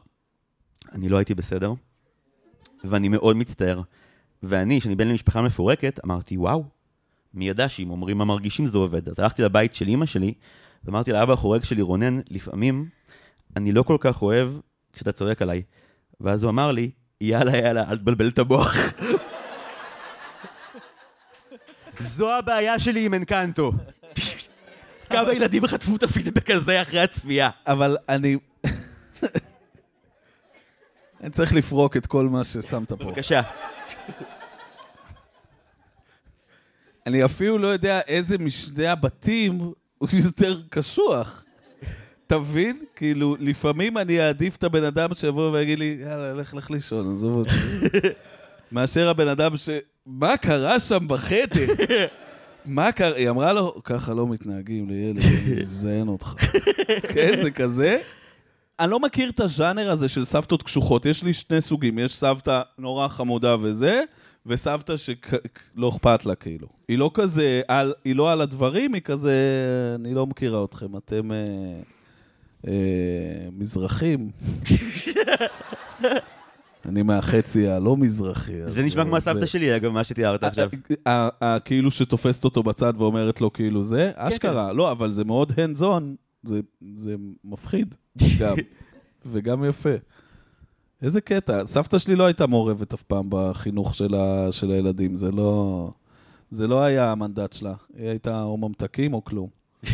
אני לא הייתי בסדר, ואני מאוד מצטער. ואני, שאני בן למשפחה מפורקת, אמרתי, וואו, מי ידע שאם אומרים מה מרגישים זה עובד. אז הלכתי לבית של אימא שלי, ואמרתי לאבא החורג שלי, רונן, לפעמים אני לא כל כך אוהב כשאתה צועק עליי. ואז הוא אמר לי, יאללה, יאללה, אל תבלבל את המוח. זו הבעיה שלי עם אנקנטו. כמה ילדים חטפו את הפידבק הזה אחרי הצפייה. אבל אני... אני צריך לפרוק את כל מה ששמת פה. בבקשה. אני אפילו לא יודע איזה משני הבתים הוא יותר קשוח. אתה מבין? כאילו, לפעמים אני אעדיף את הבן אדם שיבוא ויגיד לי, יאללה, לך לך לישון, עזוב אותי. מאשר הבן אדם ש... מה קרה שם בחדר? מה קרה? היא אמרה לו, ככה לא מתנהגים לילד, אני אזיין אותך. כן, זה כזה. אני לא מכיר את הז'אנר הזה של סבתות קשוחות. יש לי שני סוגים, יש סבתא נורא חמודה וזה, וסבתא שלא אכפת לה, כאילו. היא לא כזה, על, היא לא על הדברים, היא כזה, אני לא מכירה אתכם, אתם אה, אה, מזרחים. אני מהחצי הלא מזרחי. זה נשמע כמו אה, הסבתא זה- שלי, אגב, מה שתיארת עכשיו. ה- ה- כאילו שתופסת אותו בצד ואומרת לו כאילו זה, אשכרה, לא, אבל זה מאוד hands on, זה- מפחיד גם, וגם יפה. איזה קטע, סבתא שלי לא הייתה מעורבת אף פעם בחינוך של הילדים, זה לא, זה לא היה המנדט שלה, היא הייתה או ממתקים או כלום.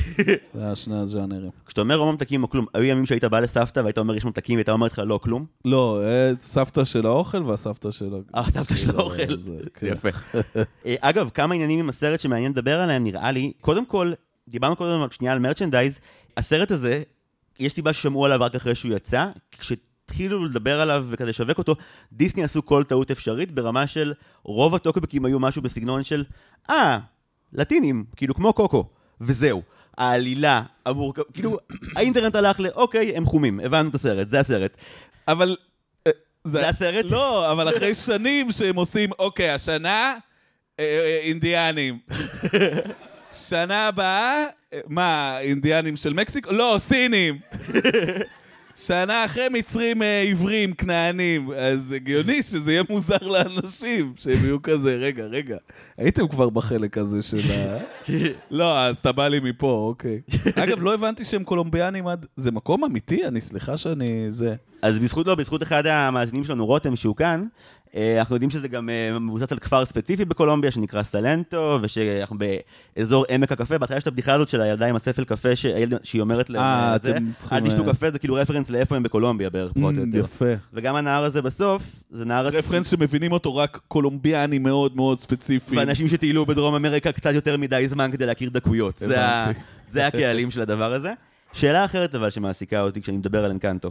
זה היה שני הז'אנרים. כשאתה אומר או ממתקים או כלום, היו ימים שהיית בא לסבתא והיית אומר יש ממתקים והייתה אומרת לך לא כלום? לא, אה, סבתא של האוכל והסבתא של... אה, סבתא של זה- האוכל. זה- כן. יפה. אה, אגב, כמה עניינים עם הסרט שמעניין לדבר עליהם, נראה לי. קודם כל, דיברנו קודם שנייה על מרצ'נדייז. הסרט הזה, יש סיבה ששמעו עליו רק אחרי שהוא יצא. כשהתחילו לדבר עליו וכזה לשווק אותו, דיסני עשו כל טעות אפשרית ברמה של רוב הטוקבקים היו משהו בסגנון של אה, לטינים, כאילו כמו קוקו, וזהו. העלילה, המורכב, כאילו, האינטרנט הלך ל, אוקיי, הם חומים, הבנו את הסרט, זה הסרט. אבל... אה, זה הסרט? לא, אבל אחרי שנים שהם עושים, אוקיי, השנה, אה, אה, אינדיאנים. שנה הבאה, אה, מה, אינדיאנים של מקסיקו? לא, סינים. שנה אחרי מצרים אה, עיוורים, כנענים. אז הגיוני שזה יהיה מוזר לאנשים, שהם יהיו כזה, רגע, רגע, הייתם כבר בחלק הזה של ה... לא, אז אתה בא לי מפה, אוקיי. אגב, לא הבנתי שהם קולומביאנים עד... זה מקום אמיתי? אני, סליחה שאני... זה... אז בזכות לא, בזכות אחד המאזינים שלנו, רותם, שהוא כאן, אנחנו יודעים שזה גם אה, מבוסס על כפר ספציפי בקולומביה שנקרא סלנטו, ושאנחנו באזור עמק הקפה. בהתחלה יש את הבדיחה הזאת של הילדה עם הספל קפה, שהיא אומרת להם, אה, אה, אל תשתו אה, קפה, זה כאילו רפרנס לאיפה הם בקולומביה בערך, פחות או Mm, יותר. יפה. וגם הנהר הזה בסוף, זה נהר... רפרנס שמבינים אותו רק קולומביאני מאוד מאוד ספציפי. ואנשים שטיילו בדרום אמריקה קצת יותר מדי זמן כדי להכיר דקויות. זה, ה... הבנתי. זה הקהלים של הדבר הזה. שאלה אחרת אבל שמעסיקה אותי כשאני מדבר על אנקנטו.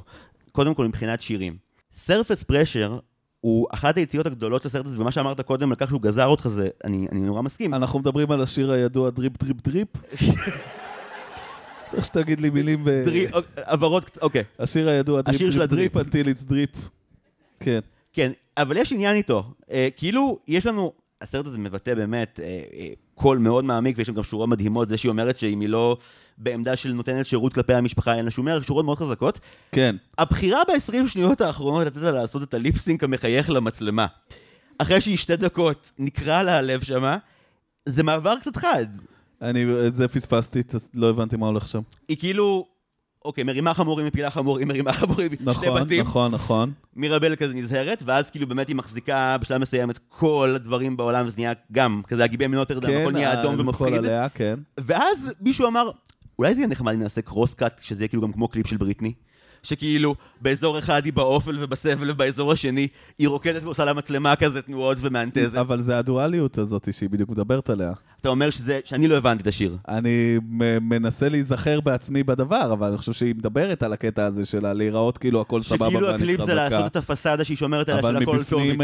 קודם כל מבחינת שירים. Surface Pressure הוא אחת היציאות הגדולות של הסרט הזה, ומה שאמרת קודם על כך שהוא גזר אותך זה, אני, אני נורא מסכים. אנחנו מדברים על השיר הידוע דריפ דריפ דריפ. צריך שתגיד לי מילים ב... dri- אוק- הבהרות, קצ- אוקיי. השיר הידוע drip השיר של drip drip until it's drip. כן. כן, אבל יש עניין איתו. אה, כאילו, יש לנו, הסרט הזה מבטא באמת אה, אה, קול מאוד מעמיק, ויש שם גם שורות מדהימות, זה שהיא אומרת שאם היא לא בעמדה של נותנת שירות כלפי המשפחה, אין לה שום ערך, שורות מאוד חזקות. כן. הבחירה ב-20 שניות האחרונות לתת לה לעשות את הליפסינק המחייך למצלמה, אחרי שהיא שתי דקות נקרע לה הלב שמה, זה מעבר קצת חד. אני, את זה פספסתי, לא הבנתי מה הולך שם. היא כאילו, אוקיי, מרימה חמורים, מפילה חמורים, מרימה חמורים, שתי נכון, בתים. נכון, נכון. מירבל כזה נזהרת, ואז כאילו באמת היא מחזיקה בשלב מסוים את כל הדברים בעולם, וזה נהיה גם כזה הגיבי מנוטרדם, הכל נהיה אדום כן, נפול ומפחיד. עליה, כן. ואז מישהו אמר, אולי זה יהיה נחמד אם נעשה cross cut, שזה יהיה כאילו גם כמו קליפ של בריטני. שכאילו, באזור אחד היא באופל ובסבל, ובאזור השני היא רוקדת ועושה לה מצלמה כזה תנועות ומאנטזת. אבל זה הדואליות הזאת שהיא בדיוק מדברת עליה. אתה אומר שזה, שאני לא הבנתי את השיר. אני מנסה להיזכר בעצמי בדבר, אבל אני חושב שהיא מדברת על הקטע הזה שלה להיראות כאילו הכל סבבה שכאילו ואני הקליפ זה לעשות חזקה. את הפסאדה שהיא שומרת עליה של אבל הכל טוב מבפנים, איתי.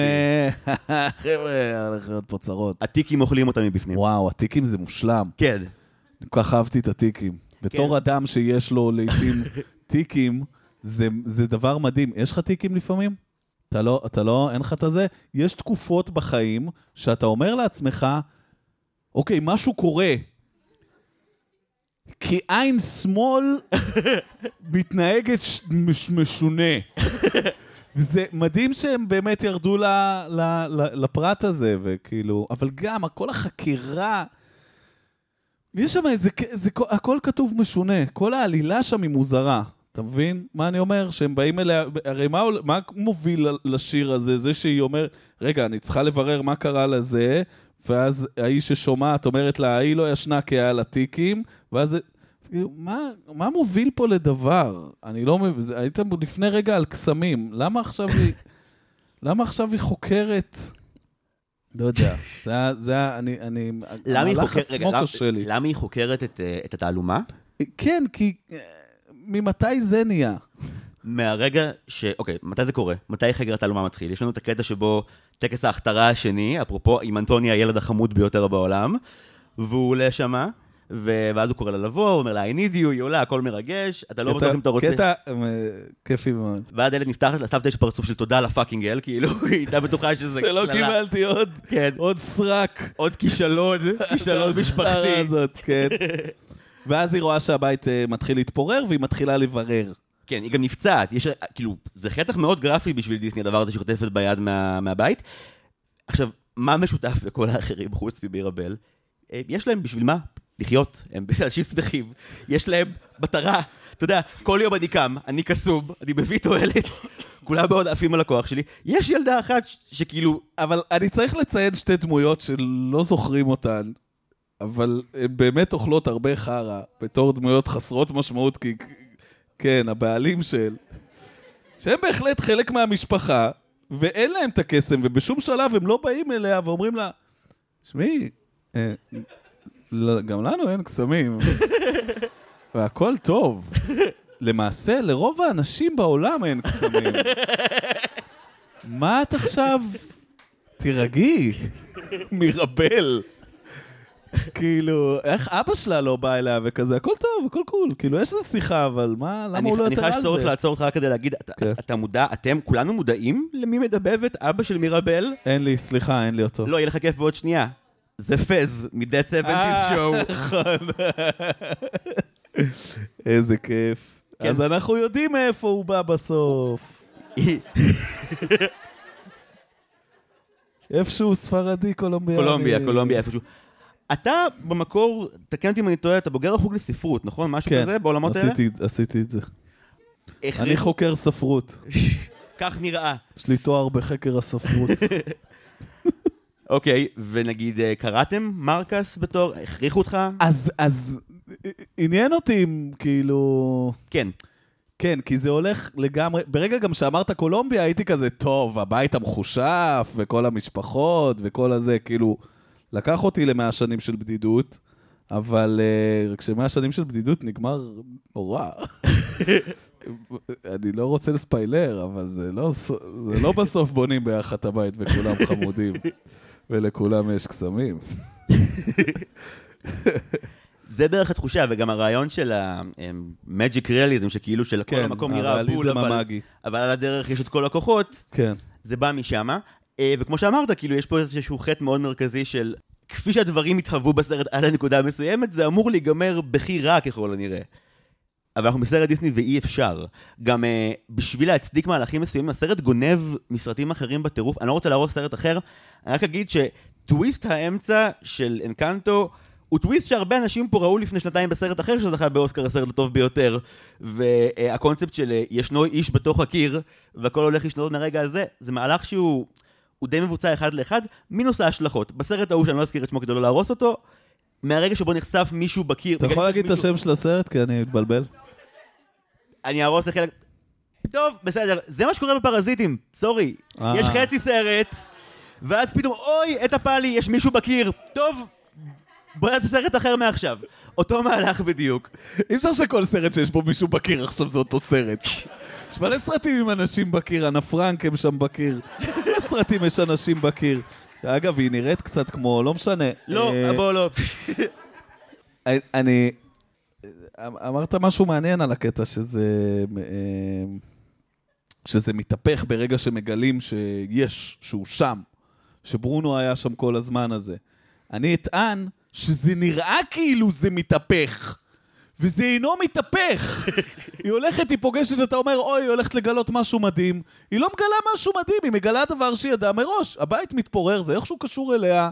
אה, חבר'ה, הולך להיות פה צרות. הטיקים אוכלים אותה מבפנים. וואו, הטיקים זה מושלם. כן. אני כל כך אהבתי את הטיקים. בתור אדם שיש לו לעיתים טיקים, זה, זה דבר מדהים. יש לך טיקים לפעמים? אתה לא, אתה לא, אין לך את הזה? יש תקופות בחיים שאתה אומר לעצמך, אוקיי, משהו קורה. כי עין שמאל מתנהגת ש... מש... משונה. וזה מדהים שהם באמת ירדו ל... ל... ל... לפרט הזה, וכאילו, אבל גם, כל החקירה... יש שם איזה, זה, הכל כתוב משונה, כל העלילה שם היא מוזרה. אתה מבין מה אני אומר? שהם באים אליה, הרי מה, מה מוביל לשיר הזה? זה שהיא אומרת, רגע, אני צריכה לברר מה קרה לזה, ואז האיש ששומעת אומרת לה, ההיא לא ישנה כי היה לה טיקים, ואז מה, מה מוביל פה לדבר? אני לא מבין, הייתם לפני רגע על קסמים, למה עכשיו היא... למה עכשיו היא חוקרת? לא יודע, זה ה... זה ה... אני... אני... למה היא המהלך חוקרת, רגע, למה- קשה לי. למה היא חוקרת את, את התעלומה? כן, כי... ממתי זה נהיה? מהרגע ש... אוקיי, מתי זה קורה? מתי חקר התעלומה מתחיל? יש לנו את הקטע שבו טקס ההכתרה השני, אפרופו, עם אנטוני הילד החמוד ביותר בעולם, והוא עולה שמה, ו... ואז הוא קורא לה לבוא, הוא אומר לה, I need you, היא עולה, הכל מרגש, אתה לא בטוח אם אתה רוצה... קטע אה, כיפי מאוד. ואז הילד נפתחת, לסבתא יש פרצוף של תודה לפאקינג אל, כאילו, היא הייתה בטוחה שזה... זה לא קללה. קיבלתי עוד, כן. עוד סרק. עוד כישלון, כישלון משפחתי. כן. ואז היא רואה שהבית אה, מתחיל להתפורר, והיא מתחילה לברר. כן, היא גם נפצעת. יש, כאילו, זה חתך מאוד גרפי בשביל דיסני, הדבר הזה שחוטפת ביד מה, מהבית. עכשיו, מה משותף לכל האחרים חוץ מבירבל? אה, יש להם בשביל מה? לחיות. הם אנשים שמחים. יש להם מטרה. אתה יודע, כל יום אני קם, אני קסום, אני מביא תועלת, כולם מאוד עפים על הכוח שלי. יש ילדה אחת שכאילו, אבל אני צריך לציין שתי דמויות שלא זוכרים אותן, אבל הן באמת אוכלות הרבה חרא, בתור דמויות חסרות משמעות, כי כן, הבעלים של... שהם בהחלט חלק מהמשפחה, ואין להם את הקסם, ובשום שלב הם לא באים אליה ואומרים לה, שמעי, אה, לא, גם לנו אין קסמים, והכל טוב. למעשה, לרוב האנשים בעולם אין קסמים. מה את עכשיו... תירגעי, מירבל. כאילו, איך אבא שלה לא בא אליה וכזה, הכל טוב, הכל קול. כאילו, יש איזו שיחה, אבל מה, למה אני, הוא לא אני יותר חש על צורך זה? לעצור אותך רק כדי להגיד, אתה, כן. אתה מודע, אתם, כולנו מודעים למי מדבבת? אבא של מירבל? אין לי, סליחה, אין לי אותו. לא, יהיה לך כיף בעוד שנייה. זה פז, מ-Dead 70's אה, Show. נכון. איזה כיף. כן. אז אנחנו יודעים מאיפה הוא בא בסוף. איפשהו ספרדי קולומביאני. קולומביה, קולומביה, איפשהו. אתה במקור, תקן אותי אם אני טועה, אתה בוגר החוג לספרות, נכון? משהו כן, כזה בעולמות האלה? עשיתי, עשיתי את זה. אני חוקר ספרות. כך נראה. יש לי תואר בחקר הספרות. אוקיי, ונגיד אה, קראתם מרקס בתור, הכריחו אותך? אז, אז עניין אותי אם כאילו... כן. כן, כי זה הולך לגמרי... ברגע גם שאמרת קולומביה, הייתי כזה, טוב, הבית המחושף, וכל המשפחות, וכל הזה, כאילו... לקח אותי למאה שנים של בדידות, אבל uh, כשמאה שנים של בדידות נגמר נורא. אני לא רוצה לספיילר, אבל זה לא, זה לא בסוף בונים ביחד את הבית וכולם חמודים, ולכולם יש קסמים. זה בערך התחושה, וגם הרעיון של ה-magic realism, שכאילו של כל המקום נראה בול, כן, אבל- המאגי. אבל על הדרך יש את כל הכוחות, כן. זה בא משם. אה, וכמו שאמרת, כאילו, יש פה איזשהו חטא מאוד מרכזי של כפי שהדברים התהוו בסרט עד הנקודה המסוימת, זה אמור להיגמר בכי רע ככל הנראה. אבל אנחנו בסרט דיסני ואי אפשר. גם uh, בשביל להצדיק מהלכים מסוימים, הסרט גונב מסרטים אחרים בטירוף. אני לא רוצה להרוס סרט אחר, אני רק אגיד שטוויסט האמצע של אנקנטו הוא טוויסט שהרבה אנשים פה ראו לפני שנתיים בסרט אחר שזכה באוסקר הסרט הטוב ביותר. והקונספט של אה, ישנו איש בתוך הקיר, והכל הולך לשנות מהרגע הזה, זה מהלך שהוא... הוא די מבוצע אחד לאחד, מינוס ההשלכות. בסרט ההוא, שאני לא אזכיר את שמו כדי לא להרוס אותו, מהרגע שבו נחשף מישהו בקיר... אתה יכול להגיד את השם של הסרט? כי אני מתבלבל. אני אהרוס לחלק... טוב, בסדר, זה מה שקורה בפרזיטים, סורי. אה. יש חצי סרט, ואז פתאום, אוי, את הפאלי, יש מישהו בקיר. טוב, בוא נעשה סרט אחר מעכשיו. אותו מהלך בדיוק. אי אפשר שכל סרט שיש בו מישהו בקיר עכשיו זה אותו סרט. יש מלא סרטים עם אנשים בקיר, אנה פרנק הם שם בקיר. מלא סרטים יש אנשים בקיר. אגב, היא נראית קצת כמו, לא משנה. לא, אה, בוא לא. אני... אמרת משהו מעניין על הקטע שזה... אה, שזה מתהפך ברגע שמגלים שיש, שהוא שם, שברונו היה שם כל הזמן הזה. אני אטען שזה נראה כאילו זה מתהפך, וזה אינו מתהפך. היא הולכת, היא פוגשת, אתה אומר, אוי, היא הולכת לגלות משהו מדהים. היא לא מגלה משהו מדהים, היא מגלה דבר שהיא ידעה מראש. הבית מתפורר, זה איכשהו קשור אליה,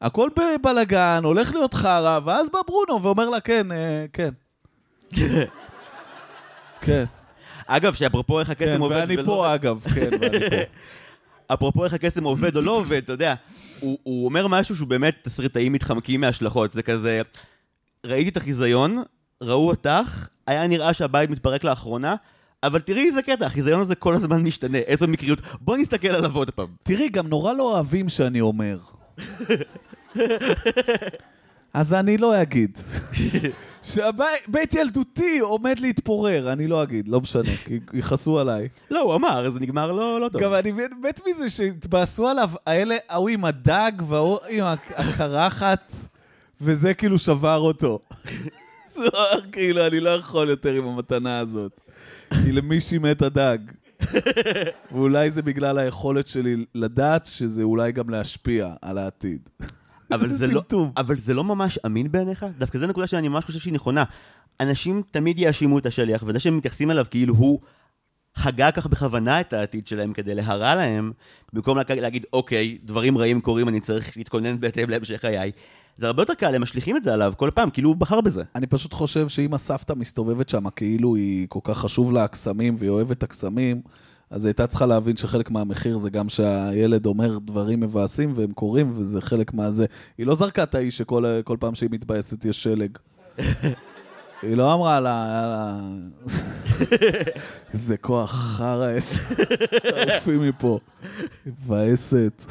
הכל בבלגן, הולך להיות חרא, ואז בא ברונו ואומר לה, כן, אה, כן. כן, אגב, שאפרופו איך כן, הקסם עובד ואני ולא פה אגב, כן, ואני פה. אפרופו איך הקסם עובד או לא עובד, אתה יודע, הוא, הוא אומר משהו שהוא באמת תסריטאים מתחמקים מהשלכות, זה כזה, ראיתי את החיזיון, ראו אותך, היה נראה שהבית מתפרק לאחרונה, אבל תראי איזה קטע, החיזיון הזה כל הזמן משתנה, איזו מקריות, בוא נסתכל עליו עוד פעם. תראי, גם נורא לא אוהבים שאני אומר. אז אני לא אגיד. שהבית ילדותי עומד להתפורר, אני לא אגיד, לא משנה, כי יכעסו עליי. לא, הוא אמר, זה נגמר לא, לא טוב. גם אני מת מזה שהתבאסו עליו, האלה, ההוא עם הדג וההוא עם הק- הקרחת, וזה כאילו שבר אותו. כאילו, אני לא יכול יותר עם המתנה הזאת. כי למישהי מת הדג. ואולי זה בגלל היכולת שלי לדעת שזה אולי גם להשפיע על העתיד. אבל זה, לא. אבל זה לא ממש אמין בעיניך? דווקא זו נקודה שאני ממש חושב שהיא נכונה. אנשים תמיד יאשימו את השליח, וזה שהם מתייחסים אליו כאילו הוא הגה כך בכוונה את העתיד שלהם כדי להרע להם, במקום לה- להגיד, אוקיי, דברים רעים קורים, אני צריך להתכונן בהתאם להמשך חיי. זה הרבה יותר קל, הם משליכים את זה עליו כל פעם, כאילו הוא בחר בזה. אני פשוט חושב שאם הסבתא מסתובבת שם כאילו היא כל כך חשוב לה הקסמים והיא אוהבת הקסמים, אז היא הייתה צריכה להבין שחלק מהמחיר זה גם שהילד אומר דברים מבאסים והם קורים, וזה חלק מהזה. היא לא זרקה את האיש שכל כל פעם שהיא מתבאסת יש שלג. היא לא אמרה לה, יאללה, איזה כוח חרא יש, תעופי מפה, מבאסת.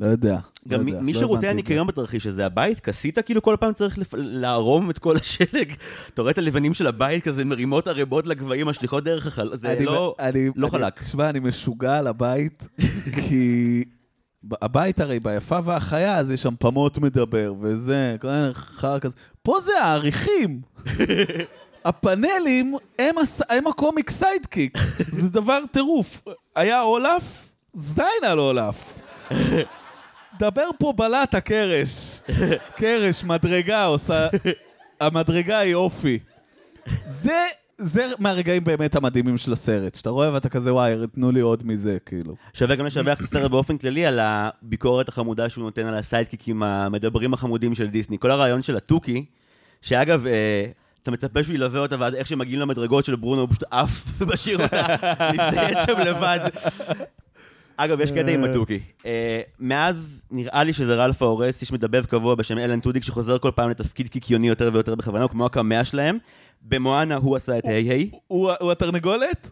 לא יודע. לא גם מ- מי לא שירותי זה. הניקיון בתרחיש הזה, הבית, כסית כאילו כל פעם צריך לפ- לערום את כל השלג. אתה רואה את הלבנים של הבית כזה מרימות ערימות לגבהים, משליכות דרך החל... זה אני- לא... אני- לא אני- חלק. תשמע, אני משוגע על הבית, כי הבית הרי ביפה והחיה, אז יש שם פמות מדבר, וזה, כל מיני חרא כזה. פה זה העריכים. הפאנלים הם, הס... הם הקומיק סיידקיק. זה דבר טירוף. היה אולף, זין על אולף. דבר פה בלט הקרש. קרש, מדרגה עושה... המדרגה היא אופי. זה, זה מהרגעים באמת המדהימים של הסרט, שאתה רואה ואתה כזה, וואי, תנו לי עוד מזה, כאילו. שווה גם לשבח את הסרט באופן כללי על הביקורת החמודה שהוא נותן על הסיידקיקים המדברים החמודים של דיסני. כל הרעיון של התוכי, שאגב, אה, אתה מצפה שהוא ילווה אותה ועד איך שמגיעים למדרגות של ברונו, הוא פשוט עף ומשאיר אותה להתנייד שם לבד. אגב, יש קטע עם התוכי. אה, מאז נראה לי שזה רלף האורס, איש מדבב קבוע בשם אלן טודיק, שחוזר כל פעם לתפקיד קיקיוני יותר ויותר בכוונה, הוא כמו הקמע שלהם. במואנה הוא עשה את היי היי, הוא, התרנגולת?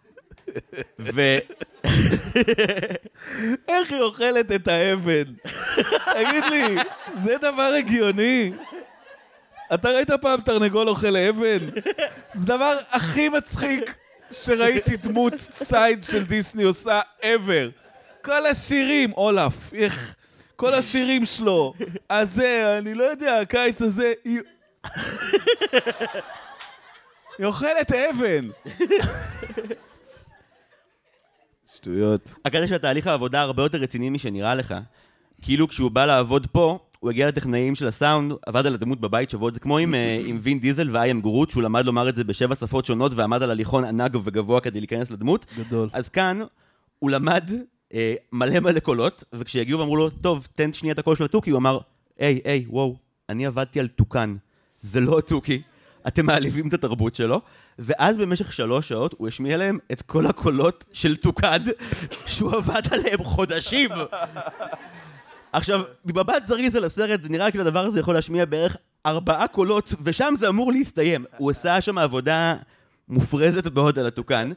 ו... איך היא אוכלת את האבן? תגיד לי, זה דבר הגיוני? אתה ראית פעם תרנגול אוכל אבן? זה הדבר הכי מצחיק שראיתי דמות צייד של דיסני עושה ever. כל השירים, אולף, איך... כל השירים שלו, הזה, אני לא יודע, הקיץ הזה, היא... היא אוכלת אבן. שטויות. הקטע של תהליך העבודה הרבה יותר רציני משנראה לך. כאילו כשהוא בא לעבוד פה, הוא הגיע לטכנאים של הסאונד, עבד על הדמות בבית שבועות, זה כמו עם, אה, עם וין דיזל ואיין גורות, שהוא למד לומר את זה בשבע שפות שונות ועמד על הליכון ענק וגבוה כדי להיכנס לדמות. גדול. אז כאן הוא למד אה, מלא מלא קולות, וכשהגיעו ואמרו לו, טוב, תן שנייה את הקול של התוכי, הוא אמר, היי, היי, וואו, אני עבדתי על תוכן, זה לא התוכי, אתם מעליבים את התרבות שלו, ואז במשך שלוש שעות הוא השמיע להם את כל הקולות של תוכן, שהוא עבד עליהם חודשים. עכשיו, במבט זריז על הסרט, זה נראה כאילו הדבר הזה יכול להשמיע בערך ארבעה קולות, ושם זה אמור להסתיים. הוא עשה שם עבודה מופרזת מאוד על התוכן,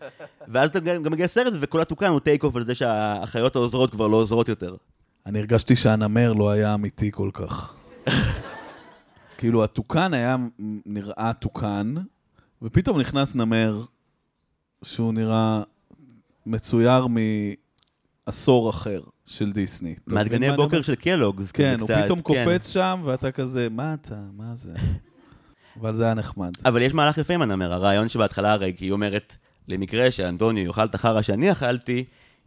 ואז אתה גם מגיע לסרט, וכל התוכן הוא טייק אוף על זה שהאחיות העוזרות כבר לא עוזרות יותר. אני הרגשתי שהנמר לא היה אמיתי כל כך. כאילו, התוכן היה נראה תוכן, ופתאום נכנס נמר שהוא נראה מצויר מעשור אחר של דיסני. אתה מבין מה מעדכני אני בוקר? של קלוגס. כן, כזה הוא פתאום כן. קופץ שם, ואתה כזה, מה אתה? מה זה? אבל זה היה נחמד. אבל יש מהלך יפה עם הנמר, הרעיון שבהתחלה הרי, כי היא אומרת, למקרה שאנטוניו יאכל את החרא שאני אכלתי,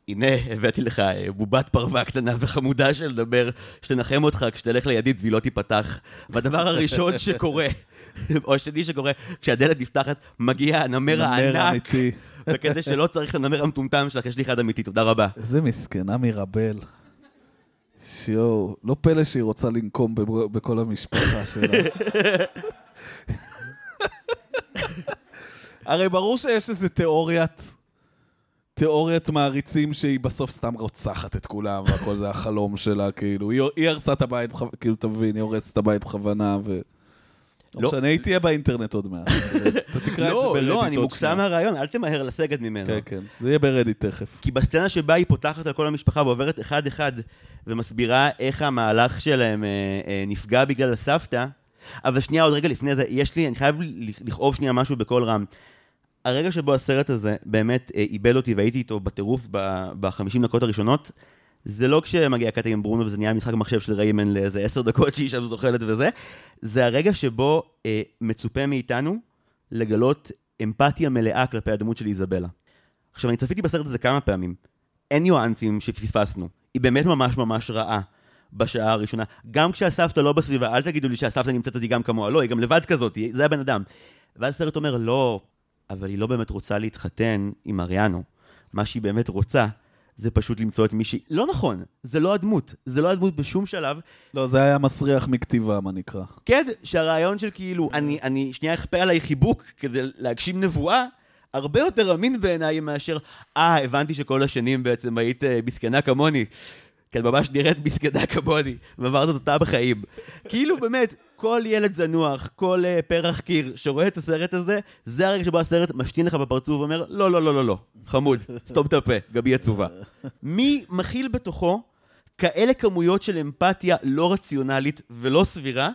הנה, הבאתי לך אה, בובת פרווה קטנה וחמודה של לדבר, שתנחם אותך כשתלך לידית והיא לא תיפתח. והדבר הראשון שקורה, או השני שקורה, כשהדלת נפתחת, מגיע הנמר נמר הענק. וכדי שלא צריך את הנמר המטומטם שלך, יש לי אחד אמיתי, תודה רבה. איזה מסכנה מירבל. שיואו, לא פלא שהיא רוצה לנקום בכל המשפחה שלה. הרי ברור שיש איזה תיאוריית, תיאוריית מעריצים שהיא בסוף סתם רוצחת את כולם, והכל זה החלום שלה, כאילו. היא, היא הרסה את הבית, כאילו, אתה מבין, היא הורסת את הבית בכוונה, ו... לא לא. משנה, היא תהיה באינטרנט עוד מעט. אתה תקרא את זה לא, ברדיט לא, אני עוד מוקסם שנייה. מהרעיון, אל תמהר לסגת ממנו. כן, כן. זה יהיה ברדיט תכף. כי בסצנה שבה היא פותחת על כל המשפחה ועוברת אחד-אחד ומסבירה איך המהלך שלהם אה, אה, נפגע בגלל הסבתא, אבל שנייה, עוד רגע לפני זה, יש לי, אני חייב לכ- לכאוב שנייה משהו בקול רם. הרגע שבו הסרט הזה באמת אה, איבד אותי והייתי איתו בטירוף בחמישים דקות הראשונות, זה לא כשמגיע הקטע עם ברונו וזה נהיה משחק מחשב של ריימן לאיזה עשר דקות שהיא שם זוחלת וזה, זה הרגע שבו אה, מצופה מאיתנו לגלות אמפתיה מלאה כלפי הדמות של איזבלה. עכשיו, אני צפיתי בסרט הזה כמה פעמים. אין ניואנסים שפספסנו. היא באמת ממש ממש רעה בשעה הראשונה. גם כשהסבתא לא בסביבה, אל תגידו לי שהסבתא נמצאת איתי גם כמוה, לא, היא גם לבד כזאת, היא- זה הבן אדם. ואז הסרט אומר, לא, אבל היא לא באמת רוצה להתחתן עם אריאנו. מה שהיא באמת רוצה, זה פשוט למצוא את מישהי... לא נכון, זה לא הדמות. זה לא הדמות בשום שלב. לא, זה היה מסריח מכתיבה, מה נקרא. כן, שהרעיון של כאילו, אני, אני שנייה אכפה עליי חיבוק כדי להגשים נבואה, הרבה יותר אמין בעיניי מאשר, אה, הבנתי שכל השנים בעצם היית אה, מסכנה כמוני. כי את ממש נראית מסכנה כמוני, ועברת אותה בחיים. כאילו באמת, כל ילד זנוח, כל uh, פרח קיר שרואה את הסרט הזה, זה הרגע שבו הסרט משתין לך בפרצוף ואומר, לא, לא, לא, לא, לא, חמוד, סתום את הפה, גם היא עצובה. מי מכיל בתוכו כאלה כמויות של אמפתיה לא רציונלית ולא סבירה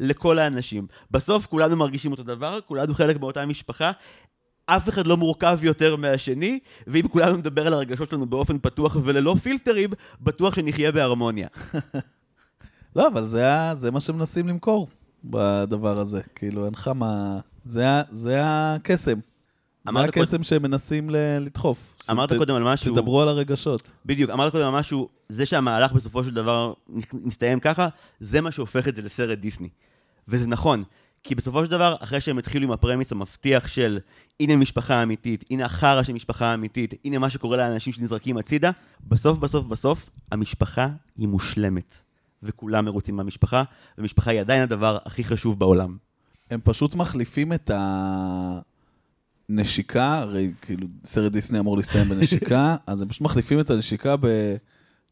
לכל האנשים. בסוף כולנו מרגישים אותו דבר, כולנו חלק מאותה משפחה, אף אחד לא מורכב יותר מהשני, ואם כולנו נדבר על הרגשות שלנו באופן פתוח וללא פילטרים, בטוח שנחיה בהרמוניה. לא, אבל זה, זה מה שמנסים למכור בדבר הזה. כאילו, אין לך מה... זה, זה הקסם. זה הקסם שהם מנסים ל- לדחוף. אמרת שת- קודם על משהו, תדברו על הרגשות. בדיוק, אמרת קודם על משהו, זה שהמהלך בסופו של דבר מסתיים ככה, זה מה שהופך את זה לסרט דיסני. וזה נכון, כי בסופו של דבר, אחרי שהם התחילו עם הפרמיס המבטיח של הנה משפחה אמיתית, הנה החרא של משפחה אמיתית, הנה מה שקורה לאנשים שנזרקים הצידה, בסוף בסוף בסוף, המשפחה היא מושלמת. וכולם מרוצים מהמשפחה, ומשפחה היא עדיין הדבר הכי חשוב בעולם. הם פשוט מחליפים את הנשיקה, הרי כאילו סרט דיסני אמור להסתיים בנשיקה, אז הם פשוט מחליפים את הנשיקה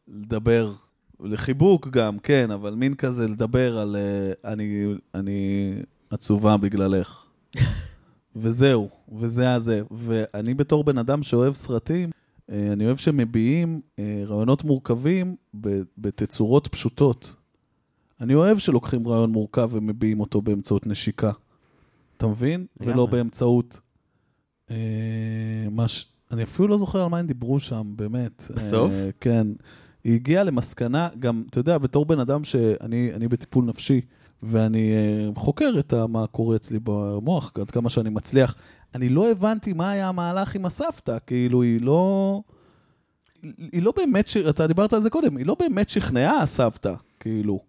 בלדבר, לחיבוק גם, כן, אבל מין כזה לדבר על אה, אני, אני עצובה בגללך. וזהו, וזה הזה. ואני בתור בן אדם שאוהב סרטים, אה, אני אוהב שמביעים אה, רעיונות מורכבים בתצורות פשוטות. אני אוהב שלוקחים רעיון מורכב ומביעים אותו באמצעות נשיקה. אתה מבין? ולא באמצעות... אה, מש... אני אפילו לא זוכר על מה הם דיברו שם, באמת. בסוף? כן. היא הגיעה למסקנה, גם, אתה יודע, בתור בן אדם שאני אני בטיפול נפשי, ואני אה, חוקר את מה קורה אצלי במוח, עד כמה שאני מצליח, אני לא הבנתי מה היה המהלך עם הסבתא, כאילו, היא לא... היא לא באמת, ש... אתה דיברת על זה קודם, היא לא באמת שכנעה הסבתא, כאילו.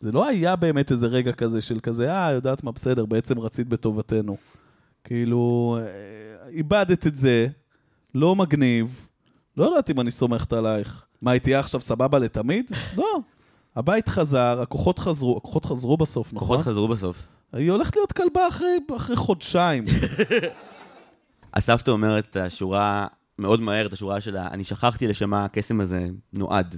זה לא היה באמת איזה רגע כזה של כזה, אה, יודעת מה, בסדר, בעצם רצית בטובתנו. כאילו, אה, איבדת את זה, לא מגניב, לא יודעת אם אני סומכת עלייך. מה, היא תהיה עכשיו סבבה לתמיד? לא. הבית חזר, הכוחות חזרו, הכוחות חזרו בסוף, נכון? כוחות חזרו בסוף. היא הולכת להיות כלבה אחרי, אחרי חודשיים. הסבתא אומרת את השורה, מאוד מהר את השורה שלה, אני שכחתי לשם מה הקסם הזה נועד.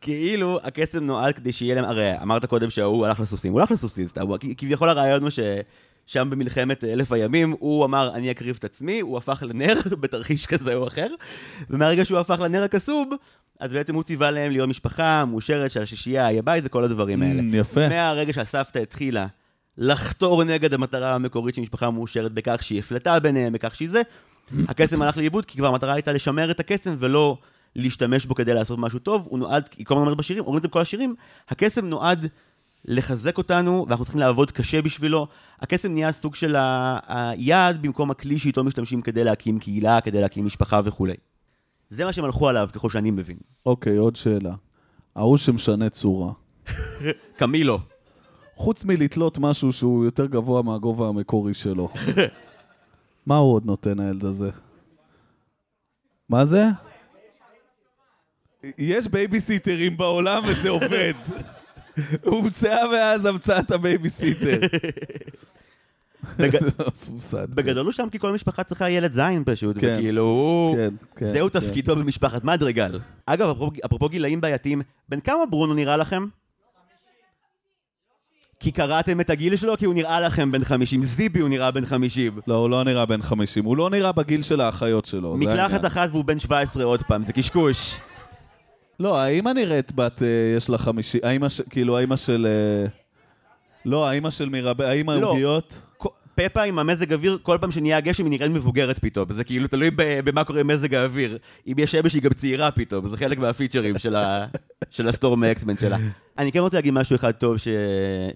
כאילו הקסם נועד כדי שיהיה להם, הרי אמרת קודם שההוא הלך לסוסים, הוא הלך לסוסים, סתם, כביכול הרעיון הוא ששם במלחמת אלף הימים, הוא אמר, אני אקריב את עצמי, הוא הפך לנר בתרחיש כזה או אחר, ומהרגע שהוא הפך לנר הקסום, אז בעצם הוא ציווה להם להיות משפחה מאושרת של השישייה, היה בית וכל הדברים האלה. Mm, יפה. מהרגע שהסבתא התחילה לחתור נגד המטרה המקורית של משפחה מאושרת בכך שהיא הפלטה ביניהם, בכך שהיא זה, הקסם הלך לאיבוד, כי כבר המטרה הייתה לשמר את הקסם ולא להשתמש בו כדי לעשות משהו טוב, הוא נועד, היא כל הזמן אומרת בשירים, אומרים את זה בכל השירים, הקסם נועד לחזק אותנו, ואנחנו צריכים לעבוד קשה בשבילו. הקסם נהיה סוג של היעד במקום הכלי שאיתו משתמשים כדי להקים קהילה, כדי להקים משפחה וכולי. זה מה שהם הלכו עליו, ככל שאני מבין. אוקיי, עוד שאלה. ההוא שמשנה צורה. קמילו. חוץ מלתלות משהו שהוא יותר גבוה מהגובה המקורי שלו. מה הוא עוד נותן, הילד הזה? מה זה? יש בייביסיטרים בעולם וזה עובד. הומצאה מאז המצאת הבייביסיטר. בג- זה לא מסובסד. בגדול הוא שם כי כל משפחה צריכה ילד זין פשוט, כן. וכאילו. כן, כן. זהו כן. תפקידו במשפחת מדריגל. אגב, אפרופו- גילאים בעייתיים, בן כמה ברונו נראה לכם? כי קראתם את הגיל שלו, כי הוא נראה לכם בן 50. זיבי הוא נראה בן 50. לא, הוא לא נראה בן 50, הוא לא נראה בגיל של האחיות שלו. מקלחת. אחת והוא בן 17 עוד פעם, זה קשקוש. לא, האמא נראית בת, אה, יש לה חמישי, האמא, ש- כאילו האמא של... אה, לא, האמא של מירבה, האמא לא. העוגיות. פפה עם המזג אוויר, כל פעם שנהיה גשם היא נראית מבוגרת פתאום. זה כאילו תלוי במה קורה עם מזג האוויר. אם יש שמש היא גם צעירה פתאום, זה חלק מהפיצ'רים של, ה... של ה Storm X-Men שלה. אני כן רוצה להגיד משהו אחד טוב ש...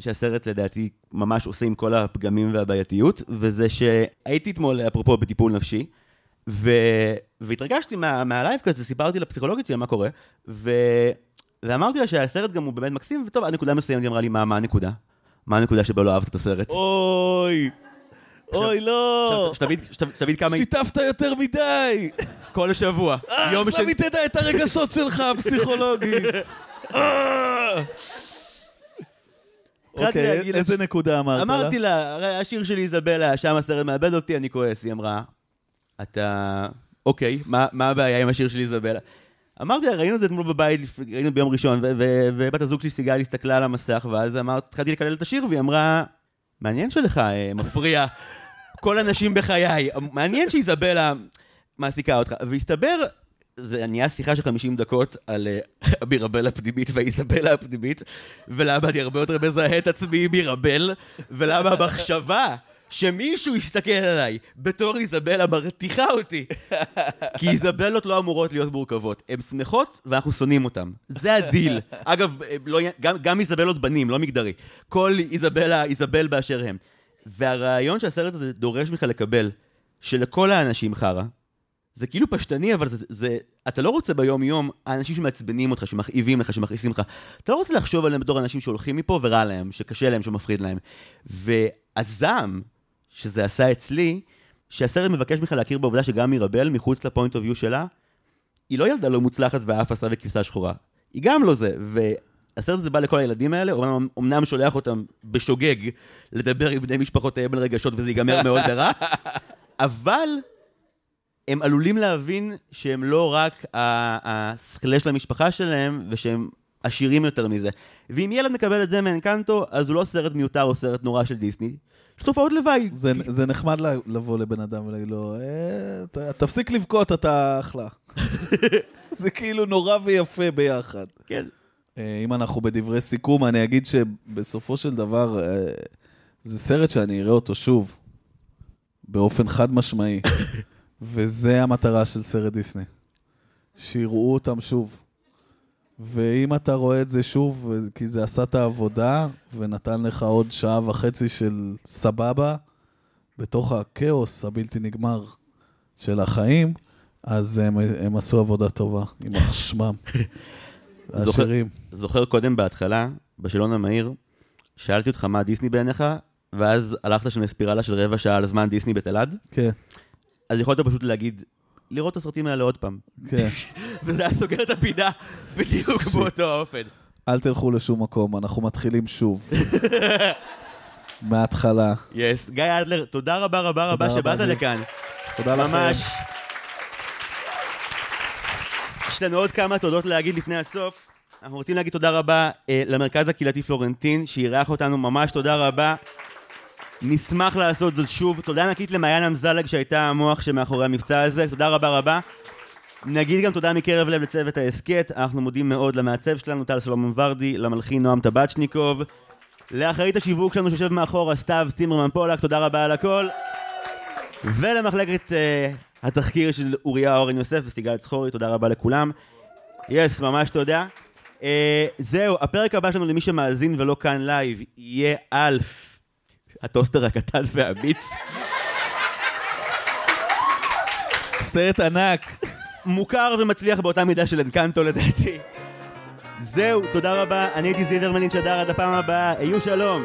שהסרט לדעתי ממש עושה עם כל הפגמים והבעייתיות, וזה שהייתי אתמול, אפרופו, בטיפול נפשי, ו... והתרגשתי מה... מהלייב כזה, סיפרתי לפסיכולוגית שלי מה קורה, ו... ואמרתי לה שהסרט גם הוא באמת מקסים, וטוב, עד נקודה מסוימת היא אמרה לי, מה, מה הנקודה? מה הנקודה שבה לא אהבת את הסרט? אוי! אוי, לא! שתבין- שת- שתבין כמה... שיתפת יותר מדי! כל שבוע. אה, עכשיו. היא תדע את הרגשות שלך, הפסיכולוגית. אה. אוקיי, איזה נקודה אמרת לה? אמרתי לה, הרי השיר של איזבלה, שם הסרט מאבד אותי, אני כועס. היא אמרה, אתה... אוקיי, מה הבעיה עם השיר של איזבלה? אמרתי לה, ראינו את זה אתמול בבית, ראינו ביום ראשון, ובת הזוג שלי סיגל הסתכלה על המסך, ואז אמרת, התחלתי לקלל את השיר, והיא אמרה, מעניין שלך אה, מפריע כל הנשים בחיי, מעניין שאיזבלה מעסיקה אותך. והסתבר, זה נהיה שיחה של 50 דקות על אה, הבירבל הפנימית והאיזבלה הפנימית, ולמה אני הרבה יותר מזהה את עצמי עם בירבל, ולמה המחשבה שמישהו יסתכל עליי בתור איזבלה מרתיחה אותי. כי איזבלות לא אמורות להיות מורכבות. הן שמחות ואנחנו שונאים אותן. זה הדיל. אגב, לא, גם, גם איזבלות בנים, לא מגדרי. כל איזבלה, איזבל באשר הם. והרעיון שהסרט הזה דורש ממך לקבל, שלכל האנשים חרא, זה כאילו פשטני, אבל זה, זה... אתה לא רוצה ביום-יום האנשים שמעצבנים אותך, שמכאיבים לך, שמכעיסים לך. אתה לא רוצה לחשוב עליהם בתור אנשים שהולכים מפה ורע להם, שקשה להם, שמפחיד להם. והזעם שזה עשה אצלי, שהסרט מבקש ממך להכיר בעובדה שגם מירבל, מחוץ לפוינט אוף יו שלה, היא לא ילדה לא מוצלחת ואף עשה וכבשה שחורה. היא גם לא זה. והסרט הזה בא לכל הילדים האלה, אומנם, אומנם שולח אותם בשוגג לדבר עם בני משפחותיהם על רגשות וזה ייגמר מאוד ברע, אבל הם עלולים להבין שהם לא רק הסכלה של המשפחה שלהם, ושהם עשירים יותר מזה. ואם ילד מקבל את זה מאנקנטו, אז הוא לא סרט מיותר או סרט נורא של דיסני. יש תופעות לוואי. זה, זה נחמד לבוא לבן אדם ולהגיד לו, אה, תפסיק לבכות, אתה אחלה. זה כאילו נורא ויפה ביחד. כן. אה, אם אנחנו בדברי סיכום, אני אגיד שבסופו של דבר, אה, זה סרט שאני אראה אותו שוב, באופן חד משמעי. וזה המטרה של סרט דיסני. שיראו אותם שוב. ואם אתה רואה את זה שוב, כי זה עשה את העבודה, ונתן לך עוד שעה וחצי של סבבה, בתוך הכאוס הבלתי נגמר של החיים, אז הם, הם עשו עבודה טובה, עם שמם. השירים. זוכר קודם בהתחלה, בשאלון המהיר, שאלתי אותך מה דיסני בעיניך, ואז הלכת שם לספירלה של רבע שעה על זמן דיסני בתלעד, כן, אז יכולת פשוט להגיד, לראות את הסרטים האלה עוד פעם. כן. וזה היה סוגר את הפינה בדיוק באותו האופן. אל תלכו לשום מקום, אנחנו מתחילים שוב. מההתחלה. יס. גיא אדלר, תודה רבה רבה רבה שבאת. לכאן. תודה לכם. ממש. יש לנו עוד כמה תודות להגיד לפני הסוף. אנחנו רוצים להגיד תודה רבה אה, למרכז הקהילתי פלורנטין, שאירח אותנו, ממש תודה רבה. נשמח לעשות זאת שוב. תודה ענקית למעיין אמזלג שהייתה המוח שמאחורי המבצע הזה, תודה רבה רבה. נגיד גם תודה מקרב לב לצוות ההסכת, אנחנו מודים מאוד למעצב שלנו, טל סלומון ורדי, למלחין נועם טבצ'ניקוב, לאחראית השיווק שלנו שיושב מאחורה, סתיו צימרמן פולק, תודה רבה על הכל. ולמחלקת אה, התחקיר של אוריה אורן יוסף וסיגל צחורי, תודה רבה לכולם. Yes, ממש תודה. אה, זהו, הפרק הבא שלנו למי שמאזין ולא כאן לייב, יהיה על הטוסטר הקטן והאמיץ. סרט ענק. מוכר ומצליח באותה מידה של אנקנטו לדעתי. זהו, תודה רבה, אני הייתי זיוורמלין שדר עד הפעם הבאה, היו שלום.